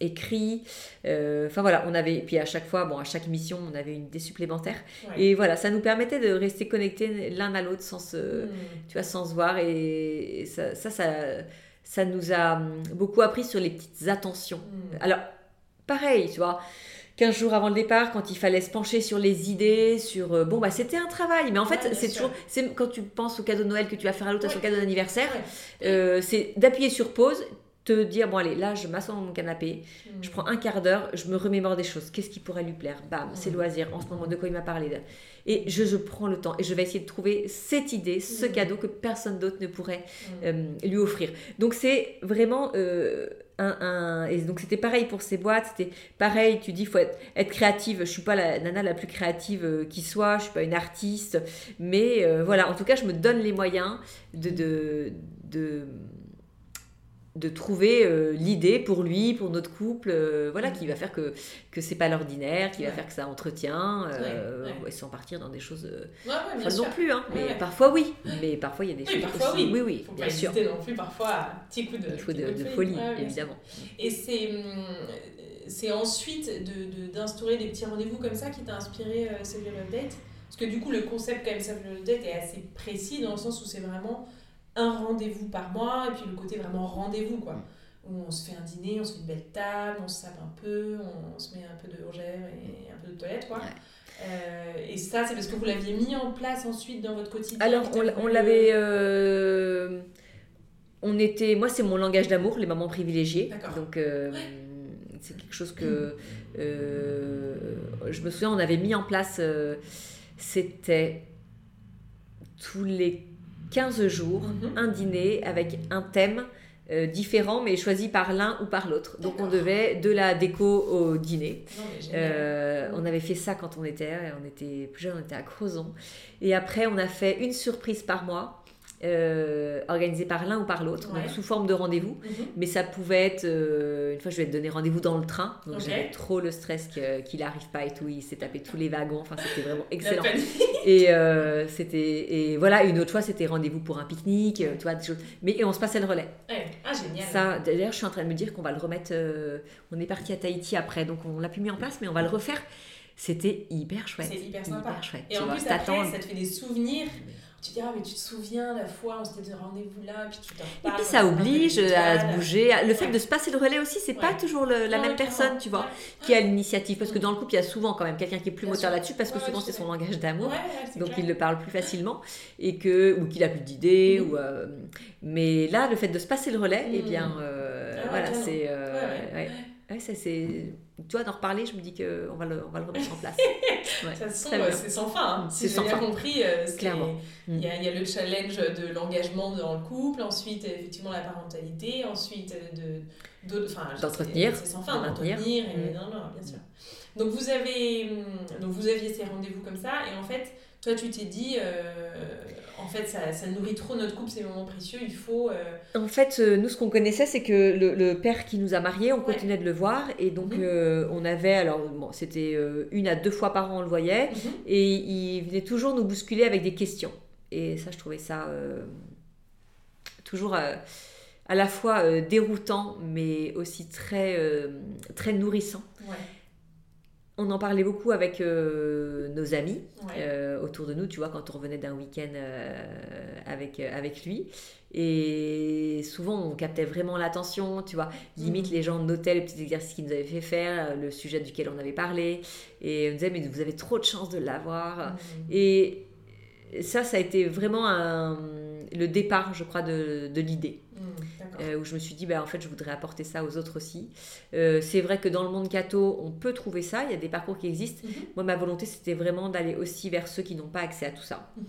écrits. Enfin, voilà, on avait. Puis à chaque fois, bon, à chaque mission, on avait une idée supplémentaire. Ouais. Et voilà, ça nous permettait de rester connectés l'un à l'autre sans se Mm. tu vois, sans se voir. Et ça, ça, ça, ça nous a beaucoup appris sur les petites attentions. Alors, pareil, tu vois. 15 jours avant le départ, quand il fallait se pencher sur les idées, sur... euh, bon, bah c'était un travail, mais en fait, Ouais, c'est toujours... C'est quand tu penses au cadeau de Noël que tu vas faire à l'autre, à son Ouais. cadeau d'anniversaire, Ouais. euh, c'est d'appuyer sur pause, te dire, bon allez, là, je m'assois dans mon canapé, je prends un quart d'heure, je me remémore des choses. Qu'est-ce qui pourrait lui plaire? Bam, ses Mhm. loisirs, en ce moment, de quoi il m'a parlé? Et je, je prends le temps et je vais essayer de trouver cette idée, ce Mhm. cadeau que personne d'autre ne pourrait Mm. euh, lui offrir. Donc c'est vraiment Et donc c'était pareil pour ces boîtes, c'était pareil, tu dis, faut être, créative. Je suis pas la nana la plus créative euh, qui soit, je suis pas une artiste, mais euh, voilà, en tout cas, je me donne les moyens de, de de trouver euh, l'idée pour lui, pour notre couple, euh, voilà, qui va faire que, que c'est pas l'ordinaire, qui va faire que ça entretient, euh, Ouais, ouais. ouais, sans partir dans des choses folles non plus, hein, mais parfois oui, mais parfois il y a des Oui, choses parfois aussi, oui. oui, oui, Faut bien pas sûr, non plus parfois à un petit coup de, il faut de, folie, évidemment. Et c'est hum, c'est ensuite d'instaurer de, d'instaurer des petits rendez-vous comme ça qui t'a inspiré Save Your Love Date Parce que du coup, le concept quand même Save Your Love Date est assez précis dans le sens où c'est vraiment un rendez-vous par mois et puis le côté vraiment rendez-vous quoi. Où on se fait un dîner, on se fait une belle table, on se sape un peu, on, se met un peu de rougère et un peu de toilette quoi. Ouais. Euh, et ça, c'est parce que vous l'aviez mis en place ensuite dans votre quotidien Alors, on, l'avait. euh, euh, on était. Moi, c'est mon langage d'amour, les mamans privilégiées. Donc, euh, c'est quelque chose que. je me souviens, on avait mis en place. C'était tous les 15 jours, Mhm. un dîner avec un thème. euh, différent mais choisi par l'un ou par l'autre. Donc on devait de la déco au dîner. Non. Euh, on avait fait ça quand on était, on était plus jeune, on était à Crozon. Et après, on a fait une surprise par mois. Euh, organisé par l'un ou par l'autre, sous forme de rendez-vous. Mhm. Mais ça pouvait être, euh, une fois je vais te donner rendez-vous dans le train, donc j'avais trop le stress qu'il n'arrive pas et tout, il s'est tapé tous les wagons, enfin c'était vraiment excellent. et euh, c'était et voilà, une autre fois c'était rendez-vous pour un pique-nique, tu vois, des choses. Mais et on se passait le relais. Ah génial. Ça, d'ailleurs je suis en train de me dire qu'on va le remettre, on est parti à Tahiti après, donc on l'a plus mis en place, mais on va le refaire. C'était hyper chouette. C'est hyper sympa. et en plus, après, ça te fait des souvenirs tu dis, ah, mais tu te souviens la fois, on s'était de rendez-vous là, puis tu t'en Et puis ça oblige à se bouger. Le fait de se passer le relais aussi, c'est pas toujours la même personne, tu vois, qui a l'initiative. Parce que dans le couple, il y a souvent quand même quelqu'un qui est plus moteur là-dessus, parce que souvent c'est son langage d'amour, donc il le parle plus facilement, et que, ou qu'il a plus d'idées. Mm. ou euh, Mais là, le fait de se passer le relais, et eh bien, mm. euh, ah voilà, c'est. Euh, Ouais, ça c'est. Toi, d'en reparler, je me dis qu'on va le, on va le remettre en place. Ouais, ça c'est sans fin. Hein. Si j'ai bien compris, euh, clairement. Il y, a, il y, a le challenge de l'engagement dans le couple, ensuite, effectivement, la parentalité, ensuite, de, d'entretenir. C'est sans fin, d'entretenir. Et, mm. non, non, bien sûr. Donc, vous, avez, donc, vous aviez ces rendez-vous comme ça, et en fait, toi, tu t'es dit, euh, en fait, ça, ça, nourrit trop notre couple, ces moments précieux, il faut... Euh, en fait, euh, nous, ce qu'on connaissait, c'est que le, père qui nous a mariés, on continuait de le voir, et donc mhm. on avait, alors, bon, c'était une à deux fois par an, on le voyait, mhm. et il venait toujours nous bousculer avec des questions. Et ça, je trouvais ça toujours à la fois déroutant, mais aussi très, très nourrissant. Ouais on en parlait beaucoup avec euh, nos amis euh, autour de nous, tu vois, quand on revenait d'un week-end euh, avec, avec lui. Et souvent, on captait vraiment l'attention, tu vois. Limite, mhm. les gens notaient les petits exercices qu'ils nous avaient fait faire, le sujet duquel on avait parlé. Et on disait, mais vous avez trop de chance de l'avoir. Mhm. Et ça, ça a été vraiment le départ, je crois, de, l'idée. Euh, où je me suis dit, bah, en fait, je voudrais apporter ça aux autres aussi. Euh, c'est vrai que dans le monde catho, on peut trouver ça, il y a des parcours qui existent. Mmh. Moi, ma volonté, c'était vraiment d'aller aussi vers ceux qui n'ont pas accès à tout ça. Mmh.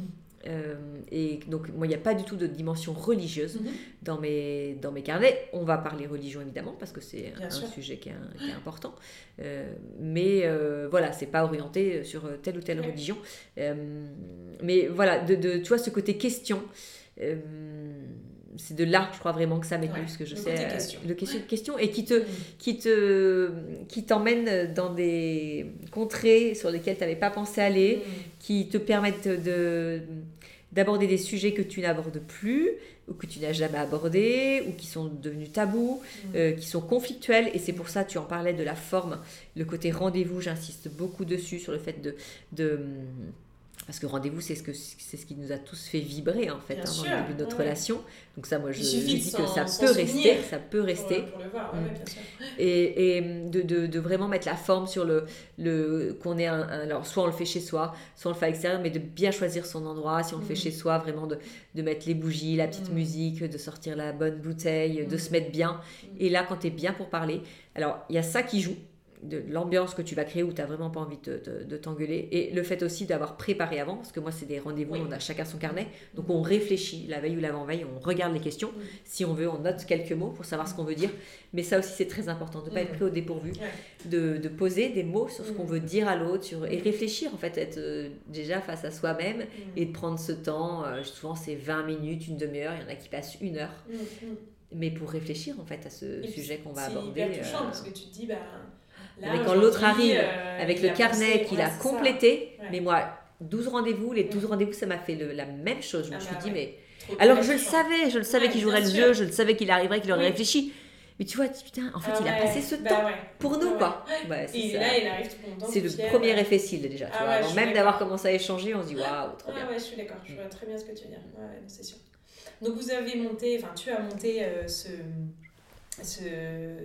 Euh, et donc, moi, il n'y a pas du tout de dimension religieuse mhm. dans, mes, dans mes carnets. On va parler religion, évidemment, parce que c'est un, sujet qui est, important. Euh, mais euh, voilà, c'est pas orienté sur telle ou telle religion. mais voilà, de, de, tu vois, ce côté question c'est de là, je crois vraiment que ça m'est plus, que je sais de question, question et qui te, mm. qui te, qui t'emmène dans des contrées sur lesquelles tu n'avais pas pensé aller, mm. qui te permettent de d'aborder des sujets que tu n'abordes plus ou que tu n'as jamais abordés ou qui sont devenus tabous, mm. euh, qui sont conflictuels et c'est pour ça tu en parlais de la forme, le côté rendez-vous, j'insiste beaucoup dessus sur le fait de, de parce que rendez-vous, c'est ce, que, c'est ce qui nous a tous fait vibrer en fait hein, dans le début de notre relation. Donc ça, moi, je, je dis que ça peut rester, ça peut rester. Pour, le voir, mm. bien sûr. Et, et de, de, de, vraiment mettre la forme sur le, le qu'on est un, alors soit on le fait chez soi, soit on le fait à l'extérieur, mais de bien choisir son endroit. Si on le fait mm. chez soi, vraiment de, de mettre les bougies, la petite mm. musique, de sortir la bonne bouteille, de se mettre bien. Et là, quand tu es bien pour parler, alors il y a ça qui joue de l'ambiance que tu vas créer où tu n'as vraiment pas envie de, de, t'engueuler. Et le fait aussi d'avoir préparé avant, parce que moi, c'est des rendez-vous, on a chacun son carnet. Donc, on réfléchit la veille ou l'avant-veille, on regarde les questions. Si on veut, on note quelques mots pour savoir ce qu'on veut dire. Mais ça aussi, c'est très important de ne pas être pris au dépourvu, de, de, poser des mots sur ce qu'on veut dire à l'autre sur, et réfléchir, en fait, être euh, déjà face à soi-même et de prendre ce temps. Euh, souvent, c'est 20 minutes, une demi-heure. Il y en a qui passent une heure. Mais pour réfléchir, en fait, à ce sujet qu'on va aborder. C'est touchant euh, parce que tu te dis, bah mais quand l'autre arrive euh, avec le carnet qu'il a complété, mais moi, 12 rendez-vous, les 12 rendez-vous, ça m'a fait la même chose. Je me ah suis bah dit, mais. Alors je le savais, je le savais qu'il jouerait le jeu, je le savais qu'il arriverait, qu'il aurait réfléchi. Mais tu vois, putain, en fait, il a passé ce bah temps pour nous, quoi. et là, il arrive tout C'est le premier effet style déjà. Tu ah même d'avoir commencé à échanger, on se dit waouh, trop bien. ouais, je suis d'accord, je vois très bien ce que tu veux dire. c'est sûr. Donc, vous avez monté, enfin, tu as monté euh, ce ce,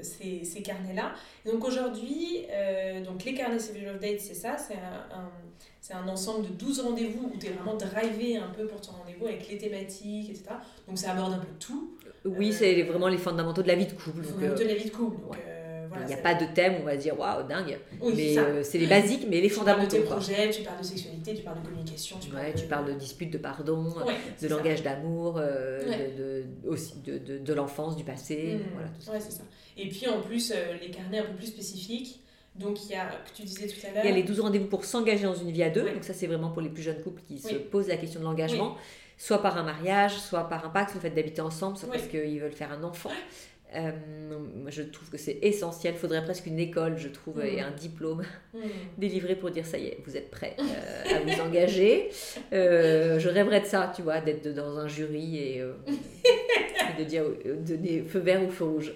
ces, ces carnets-là. Donc aujourd'hui, euh, donc les carnets Civil of Date, c'est ça, c'est un, c'est un ensemble de 12 rendez-vous où tu es vraiment drivé un peu pour ton rendez-vous avec les thématiques, etc. Donc ça aborde un peu tout. Oui, c'est vraiment les fondamentaux de la vie de couple. Les fondamentaux de la vie de couple. Donc, il n'y a pas de thème, on va dire waouh, dingue. mais euh, c'est les basiques, mais les fondamentaux. Tu parles de tes projets, tu parles de sexualité, tu parles de communication. Tu, parles, de... tu parles de dispute, de pardon, de langage d'amour, euh, de, aussi de, de, l'enfance, du passé. Mmh. Voilà, tout ça. Ouais, c'est ça. Et puis en plus, euh, les carnets un peu plus spécifiques. Donc il y a, que tu disais tout à l'heure. Il y a les 12 rendez-vous pour s'engager dans une vie à deux. Donc ça, c'est vraiment pour les plus jeunes couples qui se posent la question de l'engagement soit par un mariage, soit par un pacte, le fait d'habiter ensemble, soit parce qu'ils veulent faire un enfant. Euh, je trouve que c'est essentiel. Il faudrait presque une école, je trouve, et un diplôme délivré pour dire ça y est, vous êtes prêt à vous engager. je rêverais de ça, tu vois, d'être dans un jury et, et de dire donner feu vert ou feu rouge.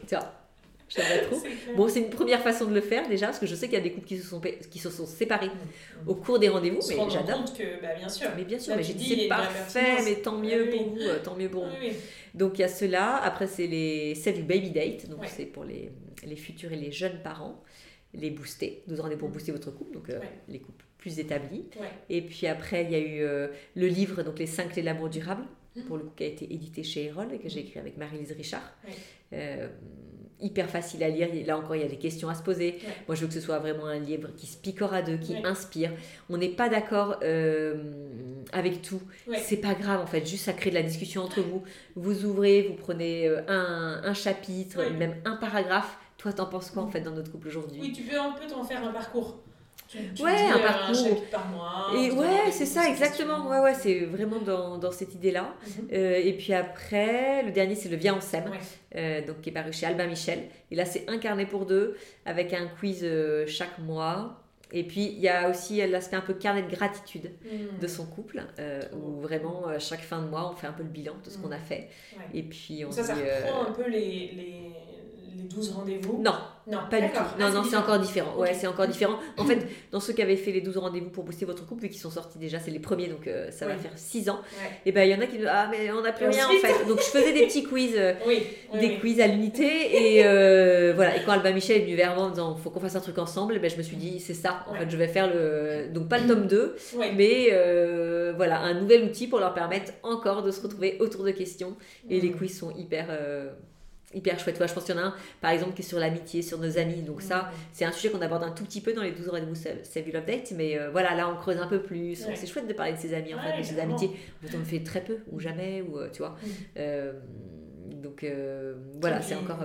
Trop. Bon, c'est une première façon de le faire déjà, parce que je sais qu'il y a des couples qui se sont, qui se sont séparés mm. au cours des rendez-vous, mais j'adore. que, bah, bien sûr. Mais bien sûr, mais j'ai dit c'est parfait, mais tant mieux pour vous, euh, tant mieux pour vous. Donc il y a cela. Après, c'est les c'est du baby date, donc c'est pour les, les futurs et les jeunes parents, les booster. 12 rendez-vous pour mm. booster votre couple, donc euh, les couples plus établis. Et puis après, il y a eu euh, le livre, donc les 5 clés de l'amour durable, mm. pour le coup, qui a été édité chez Erol et que j'ai écrit avec Marie-Lise Richard hyper facile à lire. Là encore, il y a des questions à se poser. Moi, je veux que ce soit vraiment un livre qui se picore à deux, qui inspire. On n'est pas d'accord euh, avec tout. C'est pas grave, en fait. Juste, ça crée de la discussion entre vous. Vous ouvrez, vous prenez euh, un, un chapitre, même un paragraphe. Toi, t'en penses quoi, en fait, dans notre couple aujourd'hui? Oui, tu peux un peu t'en faire un parcours ouais, un parcours. par mois. Et ouais, c'est ça, exactement. Ouais, ouais, c'est vraiment dans, dans cette idée-là. Mhm. Euh, et puis après, le dernier, c'est le Viens en sème, euh, donc qui est paru chez Albin Michel. Et là, c'est un carnet pour deux, avec un quiz euh, chaque mois. Et puis, il y a aussi l'aspect un peu carnet de gratitude de son couple, où vraiment, chaque fin de mois, on fait un peu le bilan de ce qu'on a fait. Et puis, on ça, ça reprend un peu les, les les 12 rendez-vous? Non, non, pas du tout. Non, ah, non, c'est encore différent. Ouais, c'est encore différent. En fait, dans ceux qui avaient fait les 12 rendez-vous pour booster votre couple, vu qu'ils sont sortis déjà, c'est les premiers, donc euh, ça va faire 6 ans. Et ben il y en a qui disent Ah, mais on n'a plus rien en fait. Donc je faisais des petits quiz, euh, des quiz à l'unité. Et euh, voilà. Et quand Alba Michel est venu vers moi en disant Faut qu'on fasse un truc ensemble, et ben, je me suis dit C'est ça. En fait, je vais faire le. Donc pas le tome 2, mais voilà, un nouvel outil pour leur permettre encore de se retrouver autour de questions. Et les quiz sont hyper hyper chouette. je pense qu'il y en a un, par exemple, qui est sur l'amitié, sur nos amis. Donc ça, c'est un sujet qu'on aborde un tout petit peu dans les 12 heures de Save You Love Date. Mais euh, voilà, là, on creuse un peu plus. C'est chouette de parler de ses amis, en fait, de ses amitiés. En fait, on le fait très peu ou jamais, ou euh, tu vois. Euh, donc voilà, c'est encore.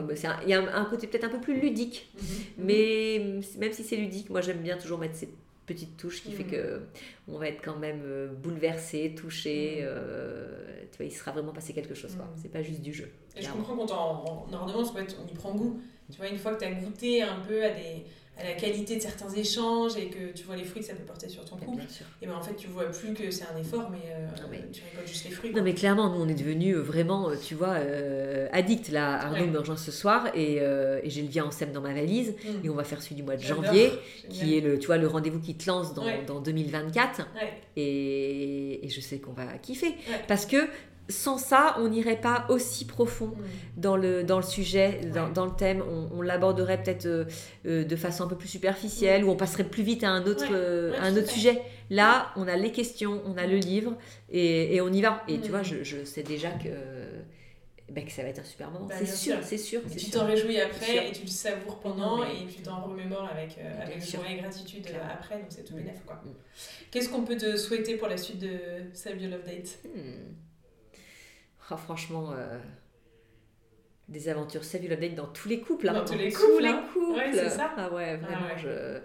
Il y a un, côté peut-être un peu plus ludique. Mhm. Mais même si c'est ludique, moi, j'aime bien toujours mettre ces petite touche qui fait mm. que on va être quand même euh, bouleversé, touché. Mm. Euh, tu vois, il sera vraiment passé quelque chose. quoi. Mm. C'est pas juste du jeu. Et je comprends quand on, en ordonnance, on y prend goût. Tu vois, une fois que tu as goûté un peu à des à la qualité de certains échanges et que tu vois les fruits que ça peut porter sur ton couple, et ben en fait tu vois plus que c'est un effort, mais, euh, tu récoltes juste les fruits. Non mais clairement, nous on est devenus euh, vraiment, euh, tu vois, euh, addicts. Là, Arnaud me rejoint ce soir et, et j'ai le vient en SEM dans ma valise mm. et on va faire celui du mois de janvier, qui est le, tu vois, le rendez-vous qui te lance dans, dans 2024. Et, et, je sais qu'on va kiffer parce que sans ça, on n'irait pas aussi profond mm. dans, le, dans le sujet, dans, le thème. On, l'aborderait peut-être euh, euh, de façon un peu plus superficielle ou on passerait plus vite à un autre, euh, un autre sujet. Là, on a les questions, on a le livre et, on y va. Et tu mm. vois, je, sais déjà que, ben, que ça va être un super moment. Bah, c'est sûr, c'est sûr. tu t'en réjouis après et tu le savoures pendant et tu t'en remémores avec, avec joie et gratitude après. Donc c'est tout bénéf. quoi. Mm. Qu'est-ce qu'on peut te souhaiter pour la suite de Save Your Love Date? Hmm. Oh, franchement, euh, des aventures Date dans tous les couples. Hein, dans, tous les couples. les couples. Ouais, c'est ça. Ah ouais, vraiment, ah Je,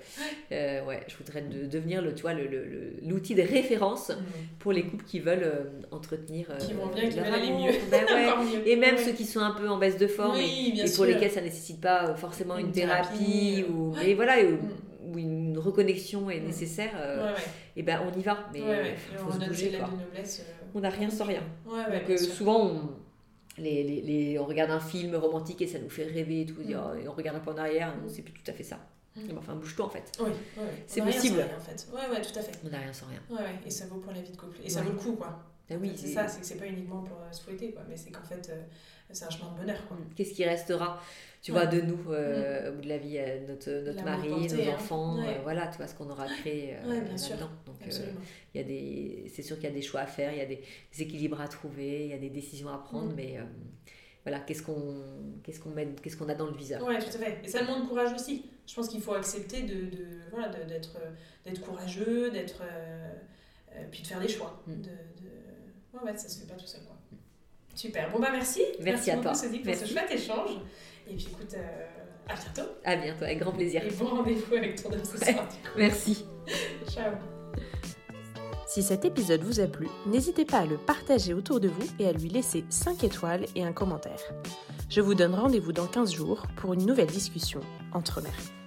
euh, ouais, je voudrais de, devenir le, tu vois, l'outil le, de référence mm. pour les couples qui veulent euh, entretenir. qui vont bien, qui veulent aller mieux. Ben et même ceux qui sont un peu en baisse de forme et, pour lesquels ça ne nécessite pas forcément une, thérapie, ou, et voilà. Mm. où une reconnexion est mm. nécessaire, et ben on y va. Mais il faut se bouger. Quoi. Noblesse, on n'a rien sans rien. Donc euh, souvent, on, les, les, les, on regarde un film romantique et ça nous fait rêver et tout, mm. et on regarde un peu en arrière, c'est plus tout à fait ça. Mm. Enfin, bouge-toi en fait. Oui, c'est possible. Rien, en fait. Ouais, ouais, tout à fait. On n'a rien sans rien. Ouais, ouais, et ça vaut pour la vie de couple. Et ça vaut le coup, quoi. Ah oui, c'est ça, c'est que c'est pas uniquement pour euh, se fouetter, quoi, mais c'est qu'en fait, euh, c'est un chemin de bonheur, quoi. Qu'est-ce qui restera tu vois, de nous euh, mm. au bout de la vie, euh, notre, notre mari, nos hein. enfants, euh, voilà, tu vois ce qu'on aura créé. Donc, il y a des, c'est sûr qu'il y a des choix à faire, il y a des, équilibres à trouver, il y a des décisions à prendre, mm. mais voilà, qu'est-ce qu'on qu'est-ce qu'on met, qu'est-ce qu'on a dans le viseur? Ouais, tout à fait. Et ça demande courage aussi. Je pense qu'il faut accepter de, de voilà, d'être, d'être courageux, d'être, puis de faire des choix. Mm. De, de... Ouais, ça se fait pas tout seul, quoi. Super. Bon bah merci. Merci, à toi. Merci pour ce chouette échange. Et puis écoute, euh, à bientôt. À bientôt, avec grand plaisir. Et bon rendez-vous avec ton homme ce soir. Merci. Ciao. Si cet épisode vous a plu, n'hésitez pas à le partager autour de vous et à lui laisser 5 étoiles et un commentaire. Je vous donne rendez-vous dans 15 jours pour une nouvelle discussion entre mères.